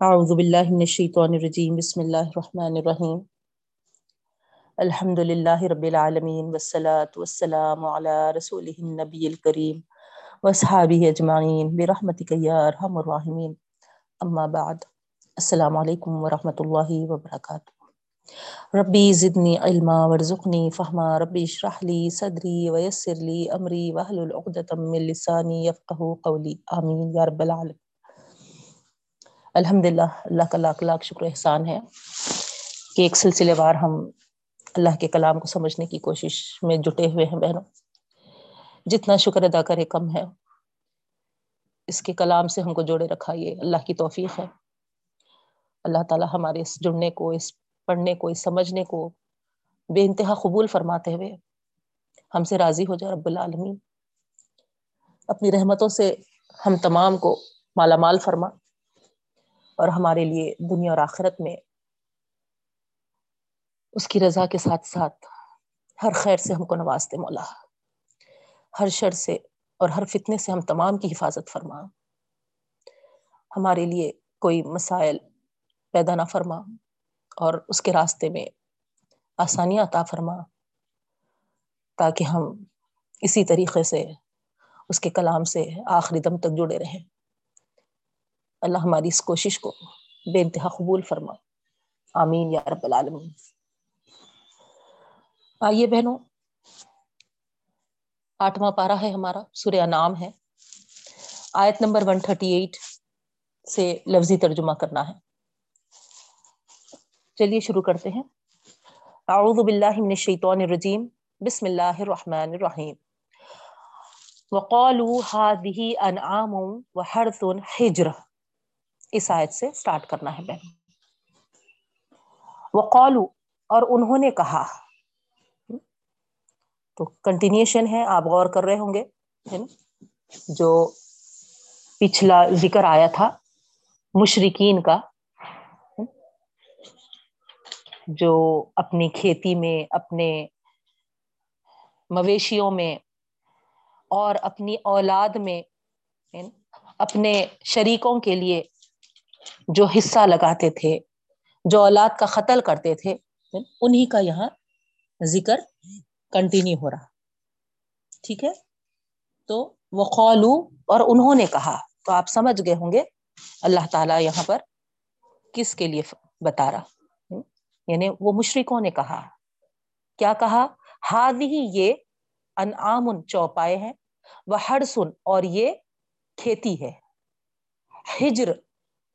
اعوذ باللہ من الشیطان الرجیم، بسم اللہ الرحمن الرحیم. الحمد للہ رب العالمین، والصلاة والسلام علی رسولہ النبی الکریم واصحابہ اجمعین، برحمتک یا ارحم الراحمین. اما بعد، السلام علیکم ورحمۃ اللہ وبرکاتہ. ربی زدنی علما ورزقنی فہما، ربی اشرح لی صدری ویسر لی امری واحلل عقدۃ من لسانی یفقهوا قولی. آمین یا رب العالمین. الحمد للہ اللہ کا لاکھ لاکھ شکر احسان ہے کہ ایک سلسلے وار ہم اللہ کے کلام کو سمجھنے کی کوشش میں جٹے ہوئے ہیں بہنوں۔ جتنا شکر ادا کرے کم ہے۔ اس کے کلام سے ہم کو جوڑے رکھا یہ اللہ کی توفیق ہے۔ اللہ تعالیٰ ہمارے اس جڑنے کو، اس پڑھنے کو، اس سمجھنے کو بے انتہا قبول فرماتے ہوئے ہم سے راضی ہو جائے رب العالمین۔ اپنی رحمتوں سے ہم تمام کو مالا مال فرما۔ اور ہمارے لیے دنیا اور آخرت میں اس کی رضا کے ساتھ ساتھ ہر خیر سے ہم کو نوازتے مولا۔ ہر شر سے اور ہر فتنے سے ہم تمام کی حفاظت فرما۔ ہمارے لیے کوئی مسائل پیدا نہ فرما اور اس کے راستے میں آسانیاں عطا فرما تاکہ ہم اسی طریقے سے اس کے کلام سے آخری دم تک جڑے رہیں۔ اللہ ہماری اس کوشش کو بے انتہا قبول فرما۔ آمین یا رب العالمین۔ آئیے بہنوں، آٹھواں پارا ہے ہمارا، سورہ نام ہے۔ آیت نمبر 138 سے لفظی ترجمہ کرنا ہے۔ چلیے شروع کرتے ہیں۔ اعوذ باللہ من الشیطان الرجیم۔ بسم اللہ الرحمن الرحیم۔ وقالوا هذه انعام وحرث حجر اس آیت سے سٹارٹ کرنا ہے بہن۔ وقالو، اور انہوں نے کہا۔ تو کنٹینیوشن ہے، آپ غور کر رہے ہوں گے۔ جو پچھلا ذکر آیا تھا مشرقین کا، جو اپنی کھیتی میں، اپنے مویشیوں میں، اور اپنی اولاد میں اپنے شریکوں کے لیے جو حصہ لگاتے تھے، جو اولاد کا قتل کرتے تھے انہی کا یہاں ذکر کنٹینیو ہو رہا۔ ٹھیک ہے؟ تو وہ قولو اور انہوں نے کہا، تو آپ سمجھ گئے ہوں گے اللہ تعالی یہاں پر کس کے لیے بتا رہا۔ یعنی وہ مشرقوں نے کہا۔ کیا کہا؟ ہاد ہی یہ انعام چوپائے ہیں وہ ہر سن اور یہ کھیتی ہے۔ ہجر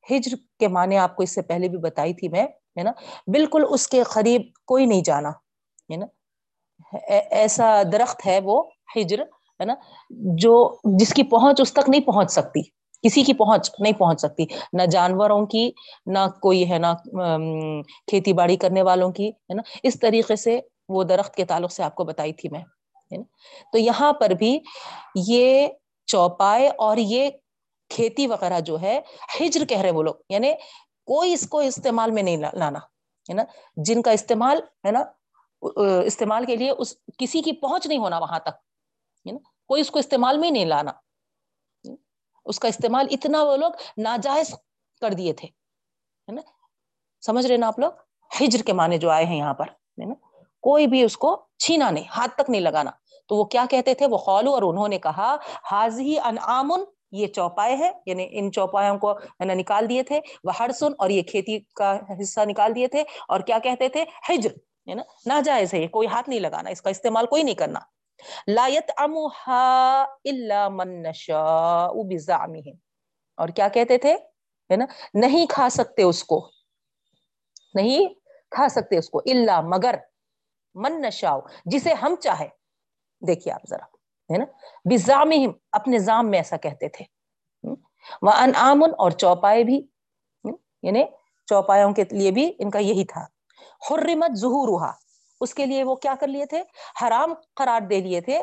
ہجر کے معنی آپ کو اس سے پہلے بھی بتائی تھی میں، ہے نا؟ بالکل اس کے قریب کوئی نہیں جانا، ہے نا؟ ایسا درخت ہے وہ ہجر، ہے نا؟ جو جس کی پہنچ اس تک نہیں پہنچ سکتی، کسی کی پہنچ نہیں پہنچ سکتی، نہ جانوروں کی، نہ کوئی، ہے نا؟ کھیتی باڑی کرنے والوں کی، ہے نا؟ اس طریقے سے وہ درخت کے تعلق سے آپ کو بتائی تھی میں تو یہاں پر بھی یہ چوپائے اور یہ کھیتی وغیرہ جو ہے، ہجر کہہ رہے وہ لوگ۔ یعنی کوئی اس کو استعمال میں نہیں لانا، ہے نا؟ جن کا استعمال، ہے نا؟ استعمال کے لیے اس کسی کی پہنچ نہیں ہونا وہاں تک، ہے نا؟ کوئی اس کو استعمال میں نہیں لانا۔ اس کا استعمال اتنا وہ لوگ ناجائز کر دیے تھے، ہے نا؟ سمجھ رہے نا آپ لوگ؟ ہجر کے معنی جو آئے ہیں یہاں پر، ہے نا؟ کوئی بھی اس کو چھینا نہیں، ہاتھ تک نہیں لگانا۔ تو وہ کیا کہتے تھے؟ وہ خولو اور انہوں نے کہا حاضی انعامن یہ چوپائے ہے یعنی ان چوپایوں کو نکال دیے تھے، وہ ہرسن اور یہ کھیتی کا حصہ نکال دیے تھے اور کیا کہتے تھے؟ ہجر ہے نا؟ ناجائز ہے کوئی ہاتھ نہیں لگانا، اس کا استعمال کوئی نہیں کرنا۔ لایت امہا الا من نشاء بزعمہم۔ اور کیا کہتے تھے؟ ہے نا؟ نہیں کھا سکتے اس کو۔ نہیں کھا سکتے اس کو، الا مگر من نشاء، جسے ہم چاہے دیکھیے آپ ذرا۔ ہے نا؟ بزامہم اپنے زام میں ایسا کہتے تھے۔ وہ انعامن اور چوپائے بھی۔ یعنی چوپایوں کے لیے بھی ان کا یہی تھا۔ حرمت ظہورها۔ اس کے لیے وہ کیا کر لیے تھے؟ حرام قرار دے لیے تھے۔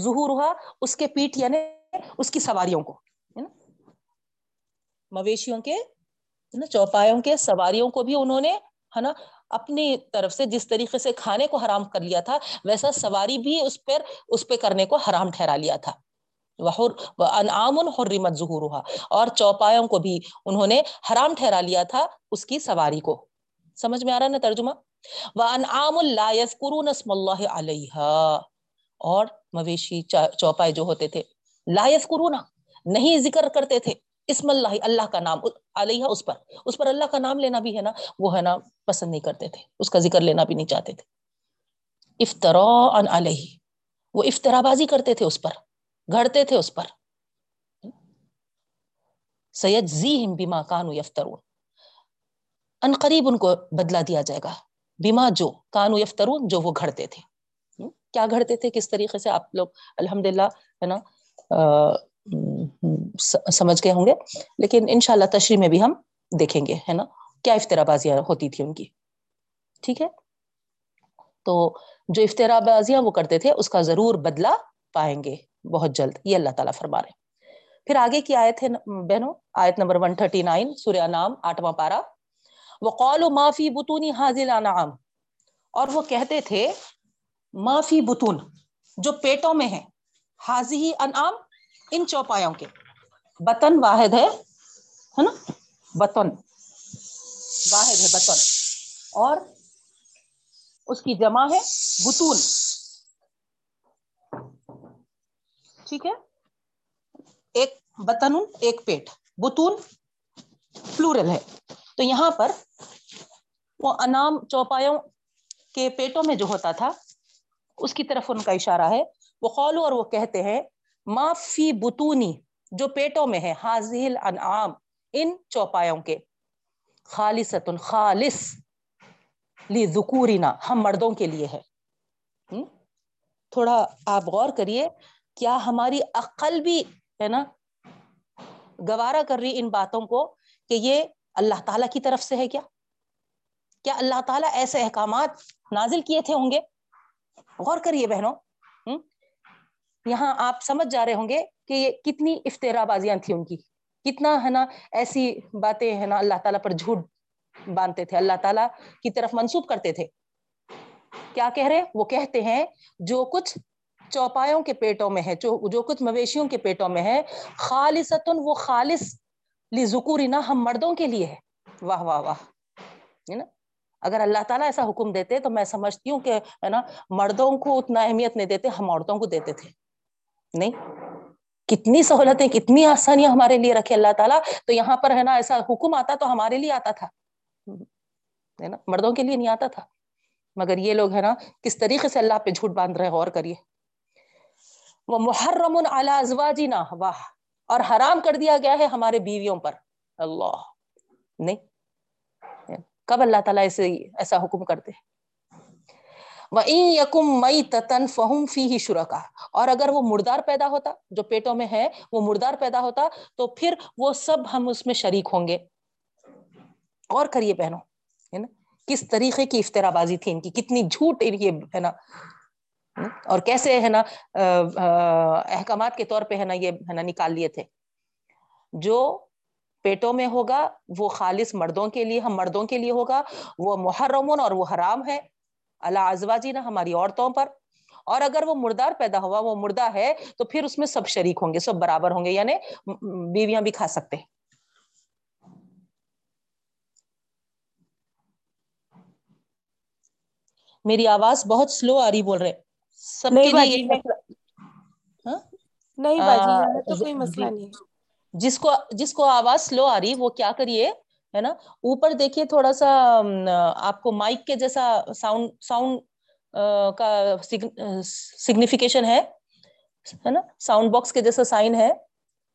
ظہورها، اس کے پیٹ یعنی اس کی سواریوں کو۔ ہے نا؟ مویشیوں کے چوپایوں کے سواریوں کو بھی انہوں نے، ہے نا؟ اپنی طرف سے جس طریقے سے کھانے کو حرام کر لیا تھا، ویسا سواری بھی اس پر، اس پہ کرنے کو حرام ٹھہرا لیا تھا۔ انعام حرمت ظہورها اور چوپایوں کو بھی انہوں نے حرام ٹھہرا لیا تھا اس کی سواری کو۔ سمجھ میں آ رہا نا ترجمہ؟ وانعام لا يذكرون اسم الله عليها اور مویشی چوپائے جو ہوتے تھے، لا يذكرون نہیں ذکر کرتے تھے۔ اسم اللہ اللہ کا نام علیہ اس پر۔ اس پر اللہ کا نام لینا بھی ہے نا، وہ ہے نا، پسند نہیں کرتے تھے۔ اس کا ذکر لینا بھی نہیں چاہتے تھے۔ افطرا ان علیہ۔ وہ افطرا بازی کرتے تھے اس پر۔ گھڑتے تھے اس پر۔ سید زی ہم بیما کانو یفترون۔ ان قریب ان کو بدلا دیا جائے گا۔ بیما جو کانو یفترون، جو وہ گھڑتے تھے۔ کیا گھڑتے تھے؟ کس طریقے سے؟ آپ لوگ الحمد للہ ہے نا سمجھ گئے ہوں گے۔ لیکن انشاءاللہ تشریح میں بھی ہم دیکھیں گے، ہے نا؟ کیا افطرا بازیاں ہوتی تھی ان کی؟ ٹھیک ہے؟ تو جو افطرا بازیاں وہ کرتے تھے، اس کا ضرور بدلہ پائیں گے بہت جلد، یہ اللہ تعالیٰ فرما رہے پھر آگے کی آیت ہے بہنوں؟ آیت نمبر 139 سورہ نام آٹھواں پارا وقال معافی بتونی حاضل انعام اور وہ کہتے تھے معافی بتون جو پیٹوں میں ہے حاضی انعام ان چوپایوں کے۔ بطن واحد ہے نا؟ بطن۔ واحد ہے بطن۔ اور اس کی جمع ہے بتون ٹھیک ہے؟ ایک بطن، ایک پیٹ۔ بتون فلورل ہے۔ تو یہاں پر وہ انام چوپایوں کے پیٹوں میں جو ہوتا تھا، اس کی طرف ان کا اشارہ ہے۔ وہ قولو اور وہ کہتے ہیں ما فی بتونی جو پیٹوں میں ہے حاضل انعام ان چوپایوں کے۔ خالص خالص لی ذکورینا ہم مردوں کے لیے ہے۔ تھوڑا آپ غور کریے، کیا ہماری عقل بھی ہے نا گوارا کر رہی ان باتوں کو کہ یہ اللہ تعالی کی طرف سے ہے کیا؟ کیا اللہ تعالیٰ ایسے احکامات نازل کیے تھے ہوں گے؟ غور کریے بہنوں۔ یہاں آپ سمجھ جا رہے ہوں گے کہ یہ کتنی افطرا بازیاں تھیں ان کی۔ کتنا ہے نا ایسی باتیں ہے نا اللہ تعالیٰ پر جھوٹ باندھتے تھے۔ اللہ تعالیٰ کی طرف منسوب کرتے تھے۔ کیا کہہ رہے وہ کہتے ہیں، جو کچھ چوپایوں کے پیٹوں میں ہے، جو کچھ مویشیوں کے پیٹوں میں ہے خالص وہ خالص لی ذکورینا ہم مردوں کے لیے ہے۔ واہ واہ واہ۔ ہے نا؟ اگر اللہ تعالیٰ ایسا حکم دیتے تو میں سمجھتی ہوں کہ ہے نا مردوں کو اتنا اہمیت نہیں دیتے، ہم عورتوں کو دیتے تھے۔ نہیں؟ کتنی سہولتیں، کتنی آسانیاں ہمارے لیے رکھے اللہ تعالیٰ۔ تو یہاں پر ہے نا، ایسا حکم آتا تو ہمارے لیے آتا تھا۔ ہے نا؟ مردوں کے لیے نہیں آتا تھا۔ مگر یہ لوگ ہے نا، کس طریقے سے اللہ پہ جھوٹ باندھ رہے غور کریے۔ وہ محرم ازواجی نہ واہ! اور حرام کر دیا گیا ہے ہمارے بیویوں پر۔ اللہ! نہیں؟ کب اللہ تعالیٰ ایسے ایسا حکم کرتے؟ یکم مئی تتن فہم فی ہی شرکا اور اگر وہ مردار پیدا ہوتا، جو پیٹوں میں ہے، وہ مردار پیدا ہوتا، تو پھر وہ سب ہم اس میں شریک ہوں گے۔ اور کریے پہنو ہے نا؟ کس طریقے کی افطرا بازی تھی ان کی؟ کتنی جھوٹ یہ ہے نا؟ اور کیسے، ہے نا احکامات کے طور پہ، ہے نا، یہ، ہے نا، نکال لیے تھے۔ جو پیٹوں میں ہوگا، وہ خالص مردوں کے لیے، ہم مردوں کے لیے ہوگا۔ وہ محرمون اور وہ حرام ہے۔ اللہ ازواجی نا ہماری عورتوں پر۔ اور اگر وہ مردار پیدا ہوا وہ مردہ ہے تو پھر اس میں سب شریک ہوں گے سب برابر ہوں گے یعنی بیویاں بھی کھا سکتے میری آواز بہت سلو آ رہی بول رہے۔ سب کے لیے ہاں؟ نہیں باجی تو کوئی مسئلہ نہیں جس کو جس کو آواز سلو آ رہی وہ کیا کریے؟ ہے نا؟ اوپر دیکھیے تھوڑا سا آپ کو مائک کے جیسا ساؤنڈ ساؤنڈ کا سگنیفیکیشن ہے نا؟ ساؤنڈ باکس کے جیسا سائن ہے،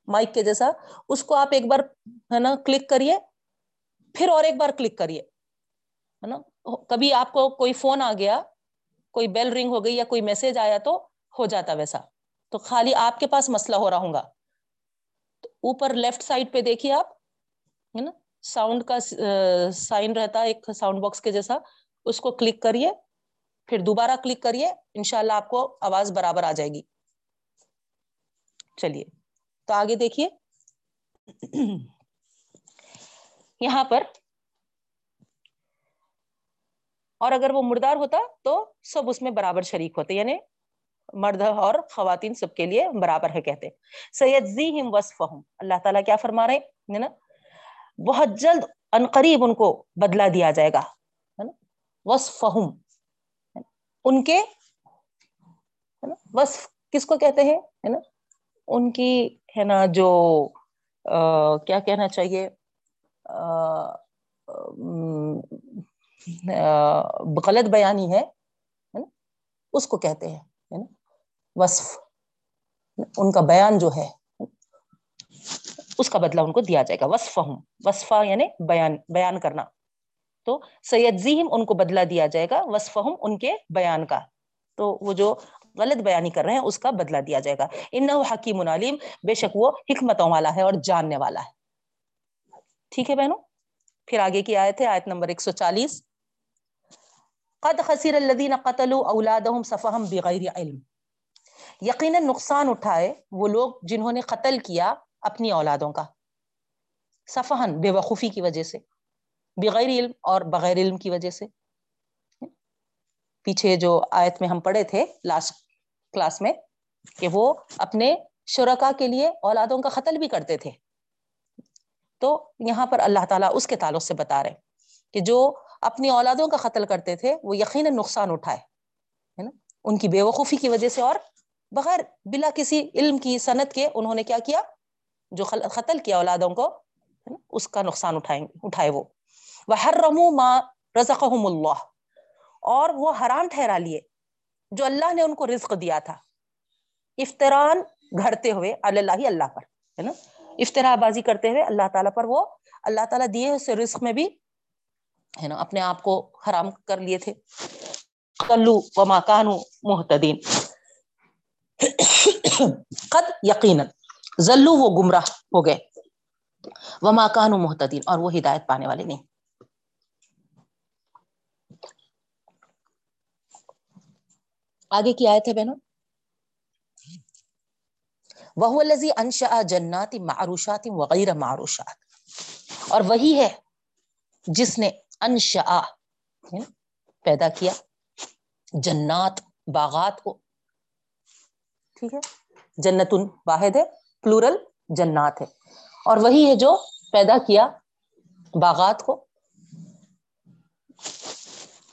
مائک کے جیسا، اس کو آپ ایک بار، ہے نا، کلک کریے، پھر اور ایک بار کلک کریے، ہے نا؟ کبھی آپ کو کوئی فون آ گیا، کوئی بیل رنگ ہو گئی یا کوئی میسج آیا تو ہو جاتا ویسا۔ تو خالی آپ کے پاس مسئلہ ہو رہا ہوں گا۔ اوپر لیفٹ سائڈ پہ دیکھیے آپ، ہے نا؟ ساؤنڈ کا uh, سائن رہتا ہے ایک ساؤنڈ باکس کے جیسا، اس کو کلک کریے، پھر دوبارہ کلک کریے، انشاءاللہ آپ کو آواز برابر آ جائے گی۔ چلیے، تو آگے دیکھیے۔ یہاں پر، اور اگر وہ مردار ہوتا تو سب اس میں برابر شریک ہوتے یعنی مرد اور خواتین سب کے لیے برابر ہے کہتے۔ سیدزیہم وصفہم، اللہ تعالیٰ کیا فرما رہے نا؟ بہت جلد انقریب ان کو بدلا دیا جائے گا وصفہم ان کے وصف کس کو کہتے ہیں، ہے نا؟ ان کی، ہے نا، جو کیا کہنا چاہیے؟ غلط بیانی ہے اس کو کہتے ہیں وصف، ان کا بیان جو ہے اس کا بدلہ ان کو دیا جائے گا۔ وصف ہوں وصفہ یعنی بیان بیان کرنا۔ تو سید ذیم ان کو بدلہ دیا جائے گا وصف ہوں ان کے بیان کا۔ تو وہ جو غلط بیانی کر رہے ہیں، اس کا بدلہ دیا جائے گا۔ ان حکیم علیم، بے شک وہ حکمتوں والا ہے اور جاننے والا ہے۔ ٹھیک ہے بہنوں؟ پھر آگے کی آیت ہے، آیت نمبر 140 قد خسر الذين قتلوا اولادهم صفهم بغیر علم۔ یقینا نقصان اٹھائے وہ لوگ جنہوں نے قتل کیا اپنی اولادوں کا۔ صفحن بے وقوفی کی وجہ سے، بغیر علم اور بغیر علم کی وجہ سے۔ پیچھے جو آیت میں ہم پڑھے تھے لاسٹ کلاس میں، کہ وہ اپنے شرکا کے لیے اولادوں کا قتل بھی کرتے تھے۔ تو یہاں پر اللہ تعالیٰ اس کے تعلق سے بتا رہے کہ جو اپنی اولادوں کا قتل کرتے تھے، وہ یقیناً نقصان اٹھائے، ہے نا؟ ان کی بے وقوفی کی وجہ سے اور بغیر، بلا کسی علم کی صنعت کے انہوں نے کیا کیا؟ جو قتل کیا اولادوں کو، اس کا نقصان اٹھائیں اٹھائے وہ۔ وہ ہر رمو ماں اللہ اور وہ حرام ٹھہرا لیے، جو اللہ نے ان کو رزق دیا تھا۔ افطران گھڑتے ہوئے اللہ اللہ پر، ہے نا؟ افطرا بازی کرتے ہوئے اللہ تعالیٰ پر وہ، اللہ تعالیٰ دیے اسے رزق میں بھی، ہے نا؟ اپنے آپ کو حرام کر لیے تھے۔ کلو و ماکانو محتدین قد یقیناً ذلو وہ گمراہ ہو گئے۔ وہ ماکانو محتدین اور وہ ہدایت پانے والے نہیں۔ آگے کی آیت ہے بہنوں؟ وہ لذی انشا جنات معروشات وغیرہ معروشات۔ اور وہی ہے جس نے انشا یعنی پیدا کیا، جنات، باغات کو۔ ٹھیک ہے؟ جنت واحد ہے۔ پلورل جنات ہے اور وہی ہے جو پیدا کیا باغات کو۔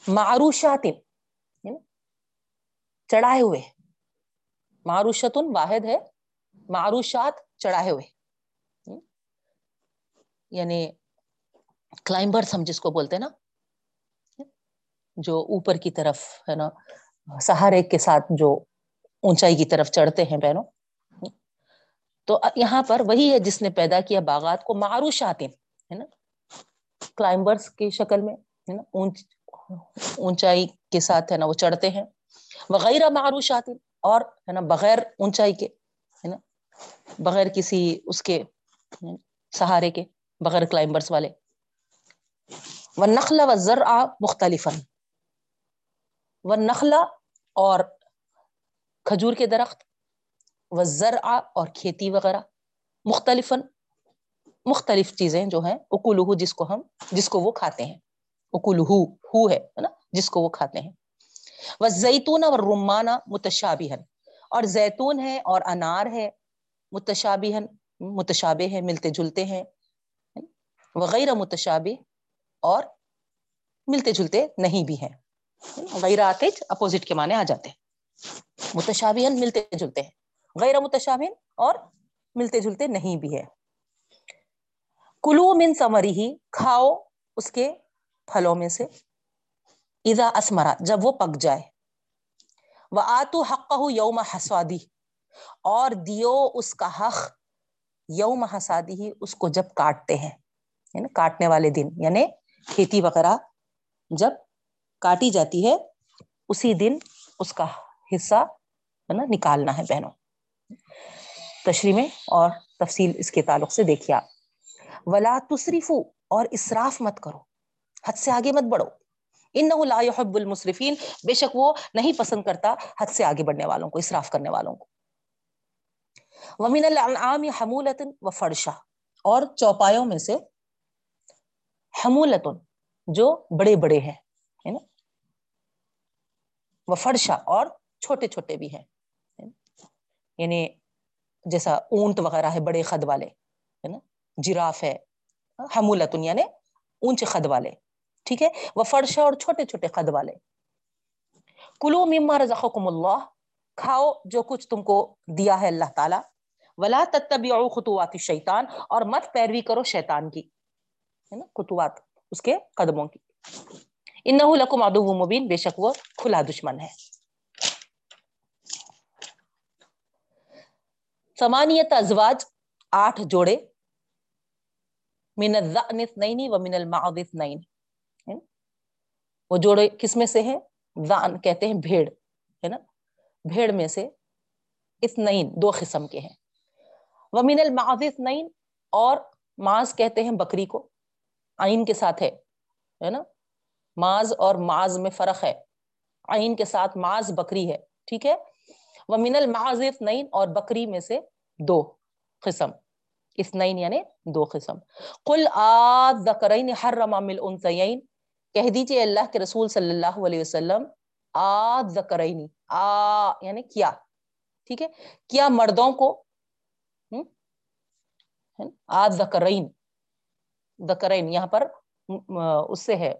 معروشات یعنی چڑھائے ہوئے۔ معروشتن واحد ہے، معروشات چڑھائے ہوئے۔ یعنی کلائمبرس ہم جس کو بولتے ہیں نا، جو اوپر کی طرف ہے نا، سہارے کے ساتھ جو اونچائی کی طرف چڑھتے ہیں بہنوں۔ تو یہاں پر وہی ہے جس نے پیدا کیا باغات کو معروشات ہے نا؟ کلائمبرس کی شکل میں، ہے نا؟ اونچائی کے ساتھ، ہے نا، وہ چڑھتے ہیں۔ وغیرہ معروشات، اور، ہے نا، بغیر اونچائی کے، ہے نا؟ بغیر کسی اس کے، سہارے کے، بغیر کلائمبرس والے۔ وہ نخلا و ذر آ مختلف وہ نخلا اور کھجور کے درخت و ذر اور کھیتی وغیرہ مختلف مختلف چیزیں جو ہیں اکولہ جس کو ہم، جس کو وہ کھاتے ہیں۔ اکولہ ہو ہے نا؟ جس کو وہ کھاتے ہیں۔ وہ زیتون اور رمانہ متشابہن اور زیتون ہے اور انار ہے متشابہن متشابہ ہے ملتے جلتے ہیں۔ وغیرہ متشابہ اور ملتے جلتے نہیں بھی ہیں۔ غیر آتے، اپوزٹ کے معنی آ جاتے۔ ہیں متشابہن ملتے جلتے ہیں۔ غیر متشابہن اور ملتے جلتے نہیں بھی ہے۔ کلو من سمری ہی کھاؤ اس کے پھلوں میں سے۔ اذا اسمرا جب وہ پک جائے۔ وہ آتو حق یوم حسوادی اور دیو اس کا حق یوم حسادی ہی اس کو جب کاٹتے ہیں۔ یعنی کاٹنے والے دن یعنی کھیتی وغیرہ جب کاٹی جاتی ہے، اسی دن اس کا حصہ، ہے نا، نکالنا ہے بہنوں۔ تشریح میں اور تفصیل اس کے تعلق سے دیکھیے آپ۔ ولا تصریف اور اسراف مت کرو۔ حد سے آگے مت بڑھو۔ ان لا يحب المصرفین بے شک وہ نہیں پسند کرتا حد سے آگے بڑھنے والوں کو اسراف کرنے والوں کو۔ ومن الانعام حمولت و فرشا اور چوپایوں میں سے حمولتن جو بڑے بڑے ہیں وہ فرشا اور چھوٹے چھوٹے بھی ہیں۔ یعنی جیسا اونٹ وغیرہ ہے بڑے خد والے، ہے نا؟ جراف ہے، حمولتن یعنی اونچے خد والے، ٹھیک ہے؟ وہ فرشا اور چھوٹے چھوٹے قد والے۔ کلو مما رزقکم اللہ، کھاؤ جو کچھ تم کو دیا ہے اللہ تعالیٰ۔ ولا تتبعوا خطوات الشیطان، اور مت پیروی کرو شیطان کی، ہے نا؟ خطوات اس کے قدموں کی۔ انہو لکم عدو مبین، بے شک وہ کھلا دشمن ہے۔ ثمانیت ازواج آٹھ جوڑے۔ من الذعن اثنین و من المعض اثنین۔ وہ جوڑے کس میں سے ہیں؟ ذعن کہتے ہیں بھیڑ، ہے نا؟ بھیڑ میں سے اثنین دو قسم کے ہیں۔ ومن المعض اثنین اور ماز کہتے ہیں بکری کو آئین کے ساتھ ہے نا؟ ماز اور ماز میں فرق ہے۔ آئین کے ساتھ ماز بکری ہے، ٹھیک ہے؟ ومن المعض اثنین اور بکری میں سے دو قسم۔ اثنین یعنی دو قسم۔ قل آذ ذکرین حرم من الانثیین۔ کہہ دیجیے اللہ کے رسول صلی اللہ علیہ وسلم، آذ ذکرین، آ یعنی کیا؟ ٹھیک ہے؟ کیا مردوں کو آج ذکرین ذکرین یہاں پر اس سے ہے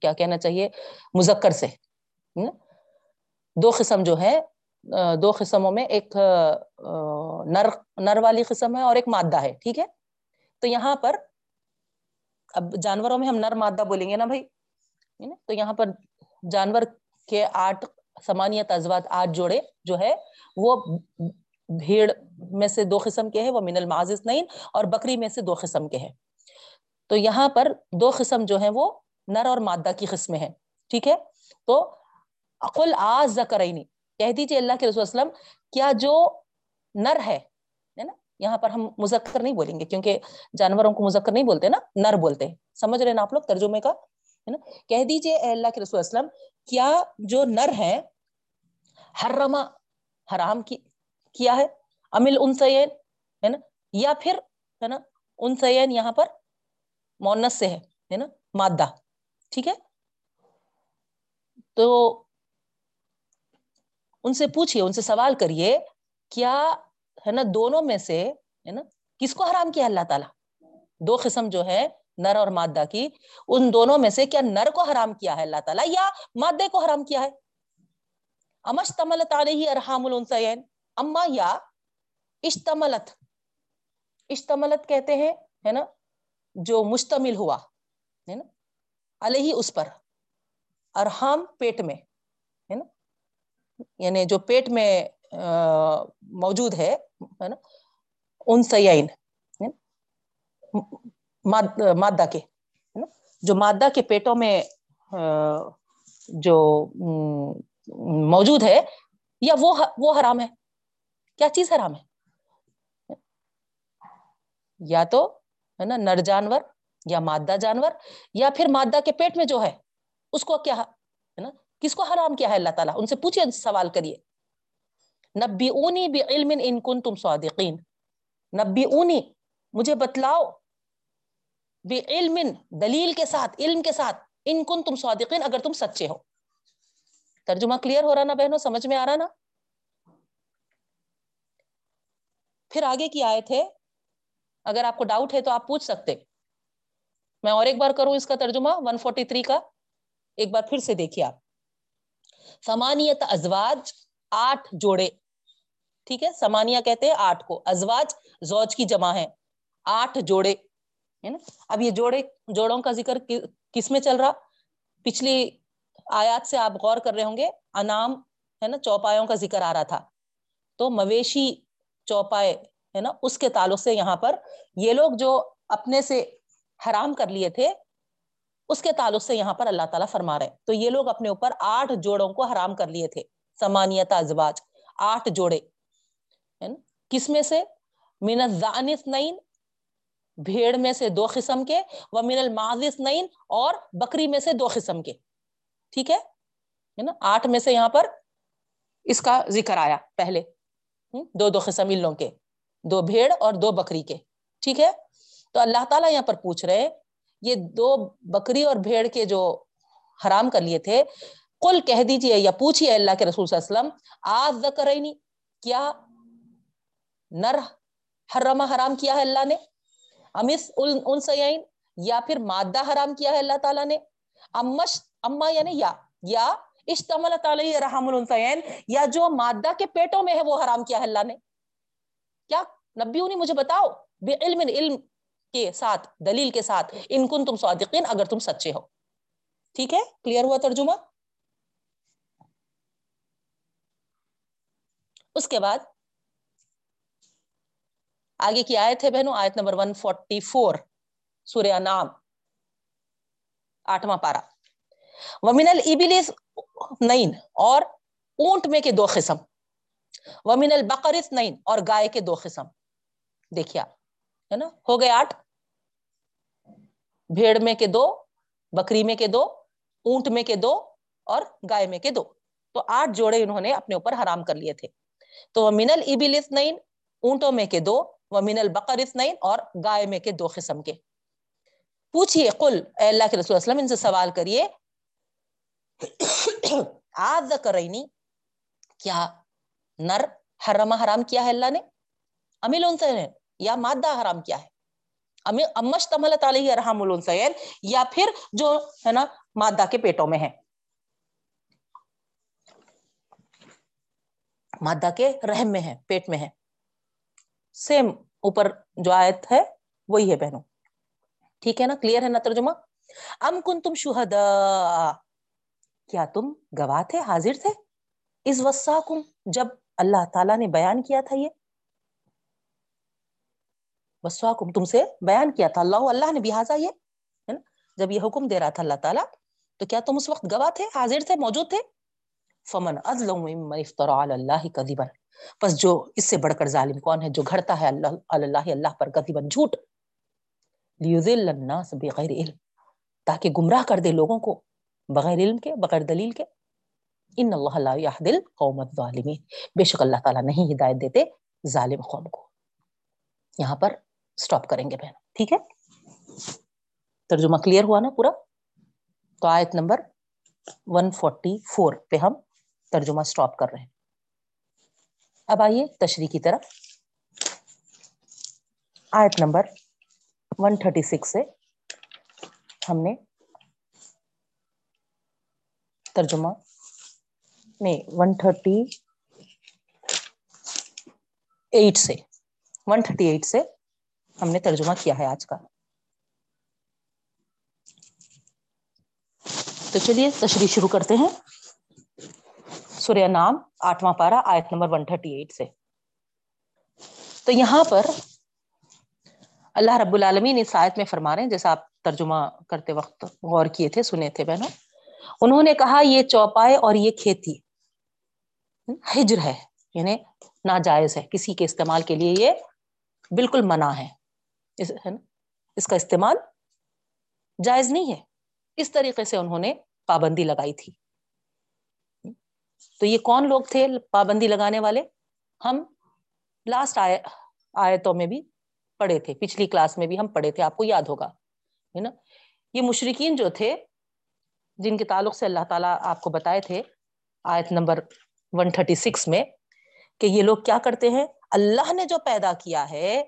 کیا کہنا چاہیے؟ مذکر سے دو قسم جو ہے دو قسموں میں، ایک نر نر والی قسم ہے اور ایک مادہ ہے، ٹھیک ہے؟ تو یہاں پر، اب جانوروں میں ہم نر مادہ بولیں گے نا بھائی؟ تو یہاں پر جانور کے آٹھ سمانیت ازوات آٹھ جوڑے جو ہے، وہ بھیڑ میں سے دو قسم کے ہیں، وہ من المعزز نہیں اور بکری میں سے دو قسم کے ہیں۔ تو یہاں پر دو قسم جو ہیں، وہ نر اور مادہ کی قسمیں ہیں، ٹھیک ہے؟ تو اقل آز ذکرینی کہہ دیجیے اللہ کے رسول وسلم، کیا جو نر ہے نا؟ یہاں پر ہم مذکر نہیں بولیں گے، کیونکہ جانوروں کو مذکر نہیں بولتے نا، نر بولتے ہیں۔ سمجھ رہے نا آپ لوگ ترجمے کا؟ ہے نا؟ کہہ دیجیے اے اللہ کے رسول وسلم، کیا جو نر ہے حرما حرام کی، کیا ہے؟ امل ان ہے نا؟ یا پھر، ہے نا؟ ان یہاں پر مونس سے ہے نا؟ مادہ، ٹھیک ہے؟ تو ان سے پوچھئے، ان سے سوال کریے کیا ہے نا دونوں میں سے ہے نا کس کو حرام کیا اللہ تعالیٰ؟ دو قسم جو ہے نر اور مادہ کی۔ ان دونوں میں سے کیا نر کو حرام کیا ہے اللہ تعالیٰ یا مادے کو حرام کیا ہے؟ امش تملت علیہ ارحام الانسین اما یا اشتملت۔ اشتملت کہتے ہیں، ہے نا، جو مشتمل ہوا، ہے نا، علیہ اس پر۔ ارحام پیٹ میں۔ یعنی جو پیٹ میں موجود ہے نا ان سیائن مادہ کے جو مادہ کے پیٹوں میں جو موجود ہے، یا وہ وہ حرام ہے؟ کیا چیز حرام ہے؟ یا تو، ہے نا، نر جانور یا مادہ جانور یا پھر مادہ کے پیٹ میں جو ہے، اس کو کیا کس کو حرام کیا ہے اللہ تعالیٰ؟ ان سے پوچھئے سوال کریے نبی اونی بھی علم ان کن تم صادقین۔ نبی اونی مجھے بتلاؤ بے علم دلیل کے ساتھ، علم کے ساتھ ان کن تم صادقین اگر تم سچے ہو۔ ترجمہ کلیئر ہو رہا نا بہنوں؟ سمجھ میں آ رہا نا؟ پھر آگے کی آئے تھے اگر آپ کو ڈاؤٹ ہے تو آپ پوچھ سکتے۔ میں اور ایک بار کروں اس کا ترجمہ 143 کا۔ ایک بار پھر سے دیکھیے آپ۔ سمانیت ازواج آٹھ جوڑے، ٹھیک ہے؟ سمانیہ کہتے ہیں آٹھ کو۔ ازواج زوج کی جمع ہے آٹھ جوڑے، ہے نا؟ اب یہ جوڑے، جوڑوں کا ذکر کس میں چل رہا؟ پچھلی آیات سے آپ غور کر رہے ہوں گے انام ہے نا؟ چوپایوں کا ذکر آ رہا تھا۔ تو مویشی چوپائے، ہے نا؟ اس کے تعلق سے یہاں پر یہ لوگ جو اپنے سے حرام کر لیے تھے اس کے تعلق سے یہاں پر اللہ تعالیٰ فرما رہے ہیں۔ تو یہ لوگ اپنے اوپر آٹھ جوڑوں کو حرام کر لیے تھے۔ سمانیت، ازواج، آٹھ جوڑے۔ کس میں سے؟ من الزانس نئین بھیڑ میں سے دو قسم کے، و من المازس نئین اور بکری میں سے دو قسم کے۔ ٹھیک ہے؟ نا؟ آٹھ میں سے یہاں پر اس کا ذکر آیا پہلے۔ دو دو قسم لوں کے۔ دو بھیڑ اور دو بکری کے۔ ٹھیک ہے؟ تو اللہ تعالیٰ یہاں پر پوچھ رہے یہ دو بکری اور بھیڑ کے جو حرام کر لیے تھے کل کہہ دیجیے یا پوچھئے اللہ کے رسول صلی اللہ علیہ وسلم، آج ذکرینی، کیا نر حرما حرام کیا ہے اللہ نے؟ امس ان سیائن یا پھر مادہ حرام کیا ہے اللہ تعالیٰ نے؟ امش اما یعنی یا یا اشتمل تعالی رحم السین یا جو مادہ کے پیٹوں میں ہے وہ حرام کیا ہے اللہ نے؟ کیا نبیوں نے مجھے بتاؤ؟ بے علم علم کے ساتھ، دلیل کے ساتھ ان کن تم صادقین اگر تم سچے ہو۔ ٹھیک ہے؟ کلیئر ہوا ترجمہ؟ اس کے بعد آگے کی آیت ہے بہنوں؟ آیت نمبر 144 سورہ نام آٹھواں پارا ومن البلس نئین اور اونٹ میں کے دو قسم۔ ومن البقرس نئین اور گائے کے دو قسم۔ دیکھیا ہے نا؟ ہو گئے آٹھ۔ بھیڑ میں کے دو، بکری میں کے دو، اونٹ میں کے دو اور گائے میں کے دو۔ تو آٹھ جوڑے انہوں نے اپنے اوپر حرام کر لیے تھے۔ تو وہ منل ابل نئین اونٹوں میں کے دو وہ من البقر نئین اور گائے میں کے دو قسم کے۔ پوچھئے، قل، اے اللہ کے رسول وسلم، ان سے سوال کریے۔ آج کرینی کیا نر حرم حرام کیا ہے اللہ نے؟ امیل انسین یا مادہ حرام کیا ہے؟ امش تمل علیہ رحم السین یا پھر جو ہے نا مادہ کے پیٹوں میں ہے۔ مادہ کے رحم میں ہے، پیٹ میں ہے۔ سیم اوپر جو آیت ہے، وہی ہے بہنوں۔ ٹھیک ہے نا؟ کلیئر ہے نا ترجمہ؟ ام کن تم شہد کیا تم گواہ تھے، حاضر تھے؟ اس وسا جب اللہ تعالیٰ نے بیان کیا تھا یہ۔ وسواکم تم سے بیان کیا تھا۔ اللہ اللہ نے لہٰذا یہ، ہے نا؟ جب یہ حکم دے رہا تھا اللہ تعالیٰ، تو کیا تم اس وقت گواہ تھے؟ حاضر تھے؟ موجود تھے؟ فمن ازلم افترا اللہ کذبا پس جو اس سے بڑھ کر ظالم کون ہے؟ جو گھڑتا ہے اللہ اللہ اللہ پر کذبا جھوٹ۔ لیذل الناس بغیر علم۔ تاکہ گمراہ کر دے لوگوں کو، بغیر علم کے، بغیر دلیل کے۔ ان اللہ لا يهدي القوم الظالمین بے شک اللہ تعالیٰ نہیں ہدایت دیتے ظالم قوم کو۔ یہاں پر سٹاپ کریں گے بہن۔ ٹھیک ہے؟ ترجمہ کلیئر ہوا نا پورا؟ تو آیت نمبر 144 پہ ہم ترجمہ سٹاپ کر رہے ہیں۔ اب آئیے تشریح کی طرف۔ آیت نمبر 136 سے ہم نے ترجمہ، نہیں 138 سے 138 سے ہم نے ترجمہ کیا ہے آج کا۔ تو چلیے، تشریح شروع کرتے ہیں۔ سورہ نام، آٹھواں پارا آیت نمبر 138 سے۔ تو یہاں پر اللہ رب العالمین اس آیت میں فرما رہے ہیں، جیسا آپ ترجمہ کرتے وقت غور کیے تھے، سنے تھے بہنوں۔ انہوں نے کہا، یہ چوپائے اور یہ کھیتی۔ ہجر ہے یعنی ناجائز ہے، کسی کے استعمال کے لیے یہ بالکل منع ہے۔ ہے نا؟ اس کا استعمال جائز نہیں ہے۔ اس طریقے سے انہوں نے پابندی لگائی تھی۔ تو یہ کون لوگ تھے پابندی لگانے والے؟ ہم لاسٹ آئے آیتوں میں بھی پڑھے تھے۔ پچھلی کلاس میں بھی ہم پڑھے تھے۔ آپ کو یاد ہوگا۔ ہے نا؟ یہ مشرقین جو تھے، جن کے تعلق سے اللہ تعالیٰ آپ کو بتائے تھے آیت نمبر 136 میں کہ یہ لوگ کیا کرتے ہیں؟ اللہ نے جو پیدا کیا ہے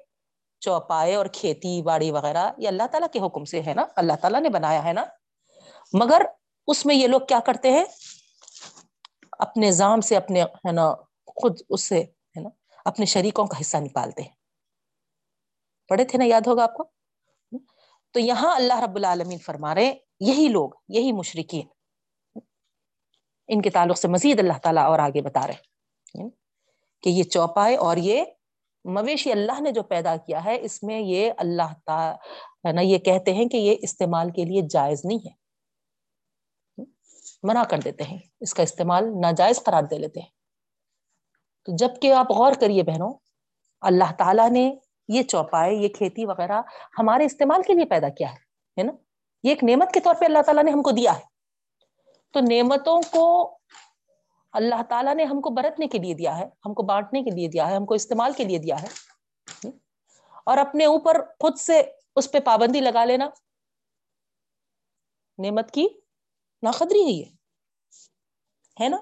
چوپائے اور کھیتی باڑی وغیرہ، یہ اللہ تعالیٰ کے حکم سے ہے نا؟ اللہ تعالیٰ نے بنایا ہے نا؟ مگر اس میں یہ لوگ کیا کرتے ہیں؟ اپنے زام سے، اپنے ہے نا، خود اس سے ہے نا، اپنے شریکوں کا حصہ نکالتے ہیں۔ پڑھے تھے نا؟ یاد ہوگا آپ کو؟ تو یہاں اللہ رب العالمین فرما رہے یہی لوگ، یہی مشرقین ان کے تعلق سے مزید اللہ تعالیٰ اور آگے بتا رہے کہ یہ چوپائے اور یہ مویشی اللہ نے جو پیدا کیا ہے، اس میں یہ اللہ تعالی نا، یہ کہتے ہیں کہ یہ استعمال کے لیے جائز نہیں ہے۔ منع کر دیتے ہیں، اس کا استعمال ناجائز قرار دے لیتے ہیں۔ تو جبکہ آپ غور کریے بہنوں، اللہ تعالیٰ نے یہ چوپائے، یہ کھیتی وغیرہ ہمارے استعمال کے لیے پیدا کیا ہے نا؟ یہ ایک نعمت کے طور پہ اللہ تعالیٰ نے ہم کو دیا ہے۔ تو نعمتوں کو اللہ تعالیٰ نے ہم کو برتنے کے لیے دیا ہے، ہم کو بانٹنے کے لیے دیا ہے، ہم کو استعمال کے لیے دیا ہے۔ اور اپنے اوپر خود سے اس پہ پابندی لگا لینا۔ نعمت کی ناقدری ہے یہ۔ ہے نا؟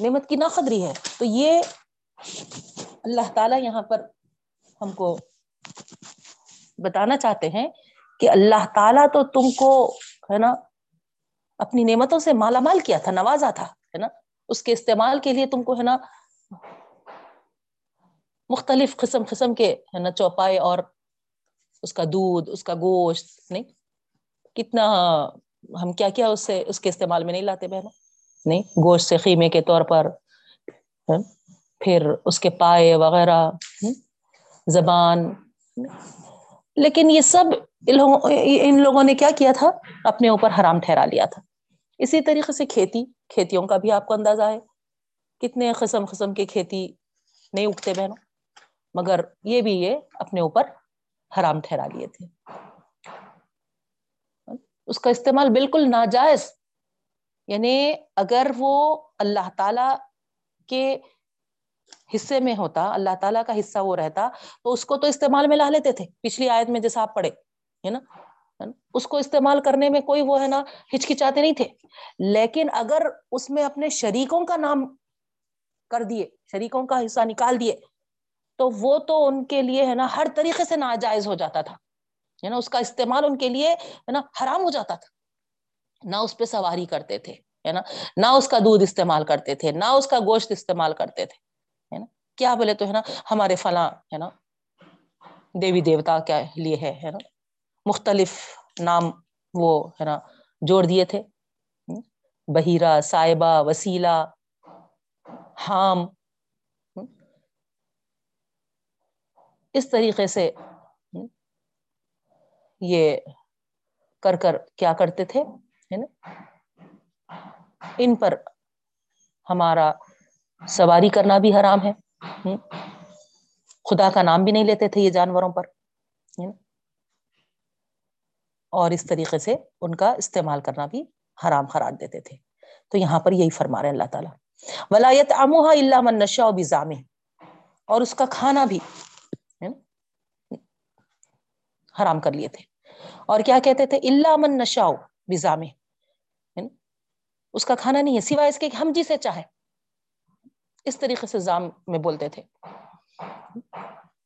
نعمت کی ناقدری ہے۔ تو یہ اللہ تعالی یہاں پر ہم کو بتانا چاہتے ہیں کہ اللہ تعالیٰ تو تم کو، ہے نا اپنی نعمتوں سے مالا مال کیا تھا، نوازا تھا، ہے نا؟ اس کے استعمال کے لیے تم کو، ہے نا، مختلف قسم قسم کے، ہے نا، چوپائے اور اس کا دودھ، اس کا گوشت، نہیں؟ کتنا، ہم کیا کیا اس سے، اس کے استعمال میں نہیں لاتے بہنوں؟ نہیں؟ گوشت سے خیمے کے طور پر پھر اس کے پائے وغیرہ زبان لیکن یہ سب ان لوگوں نے کیا کیا تھا؟ اپنے اوپر حرام ٹھہرا لیا تھا۔ اسی طریقے سے کھیتی، کھیتیوں کا بھی آپ کو اندازہ ہے۔ کتنے قسم قسم کی کھیتی نہیں اگتے بہنوں، مگر یہ بھی یہ اپنے اوپر حرام ٹھہرا لیے تھے۔ اس کا استعمال بالکل ناجائز۔ یعنی اگر وہ اللہ تعالی کے حصے میں ہوتا، اللہ تعالیٰ کا حصہ وہ رہتا، تو اس کو تو استعمال میں لا لیتے تھے۔ پچھلی آیت میں جیسا آپ پڑھے، ہے نا؟ اس کو استعمال کرنے میں کوئی وہ ہے نا، ہچکچاتے نہیں تھے۔ لیکن اگر اس میں اپنے شریکوں کا نام کر دیے، شریکوں کا حصہ نکال دیے، تو وہ تو ان کے لیے ہے نا ہر طریقے سے ناجائز ہو جاتا تھا۔ ہے نا، اس کا استعمال ان کے لیے ہے نا حرام ہو جاتا تھا۔ نہ اس پہ سواری کرتے تھے، ہے نا؟ نہ اس کا دودھ استعمال کرتے تھے، نہ اس کا گوشت استعمال کرتے تھے۔ ہے نا؟ کیا بولے تو ہے نا، ہمارے فلاں، ہے نا، دیوی دیوتا کے لیے ہے نا؟ مختلف نام وہ ہے نا جوڑ دیے تھے۔ بحیرہ صاحبہ، وسیلہ، حام۔ اس طریقے سے یہ کر کر کیا کرتے تھے نا؟ ان پر ہمارا سواری کرنا بھی حرام ہے۔ خدا کا نام بھی نہیں لیتے تھے یہ جانوروں پر اور اس طریقے سے ان کا استعمال کرنا بھی حرام قرار دیتے تھے۔ تو یہاں پر یہی فرما رہے اللہ تعالیٰ۔ ولایت اموہا اللہ من نشا و بزام اور اس کا کھانا بھی حرام کر لیے تھے۔ اور کیا کہتے تھے؟ اللہ من نشاؤ بزام اس کا کھانا نہیں ہے، سوائے اس کے کہ ہم جسے چاہے اس طریقے سے زام میں بولتے تھے۔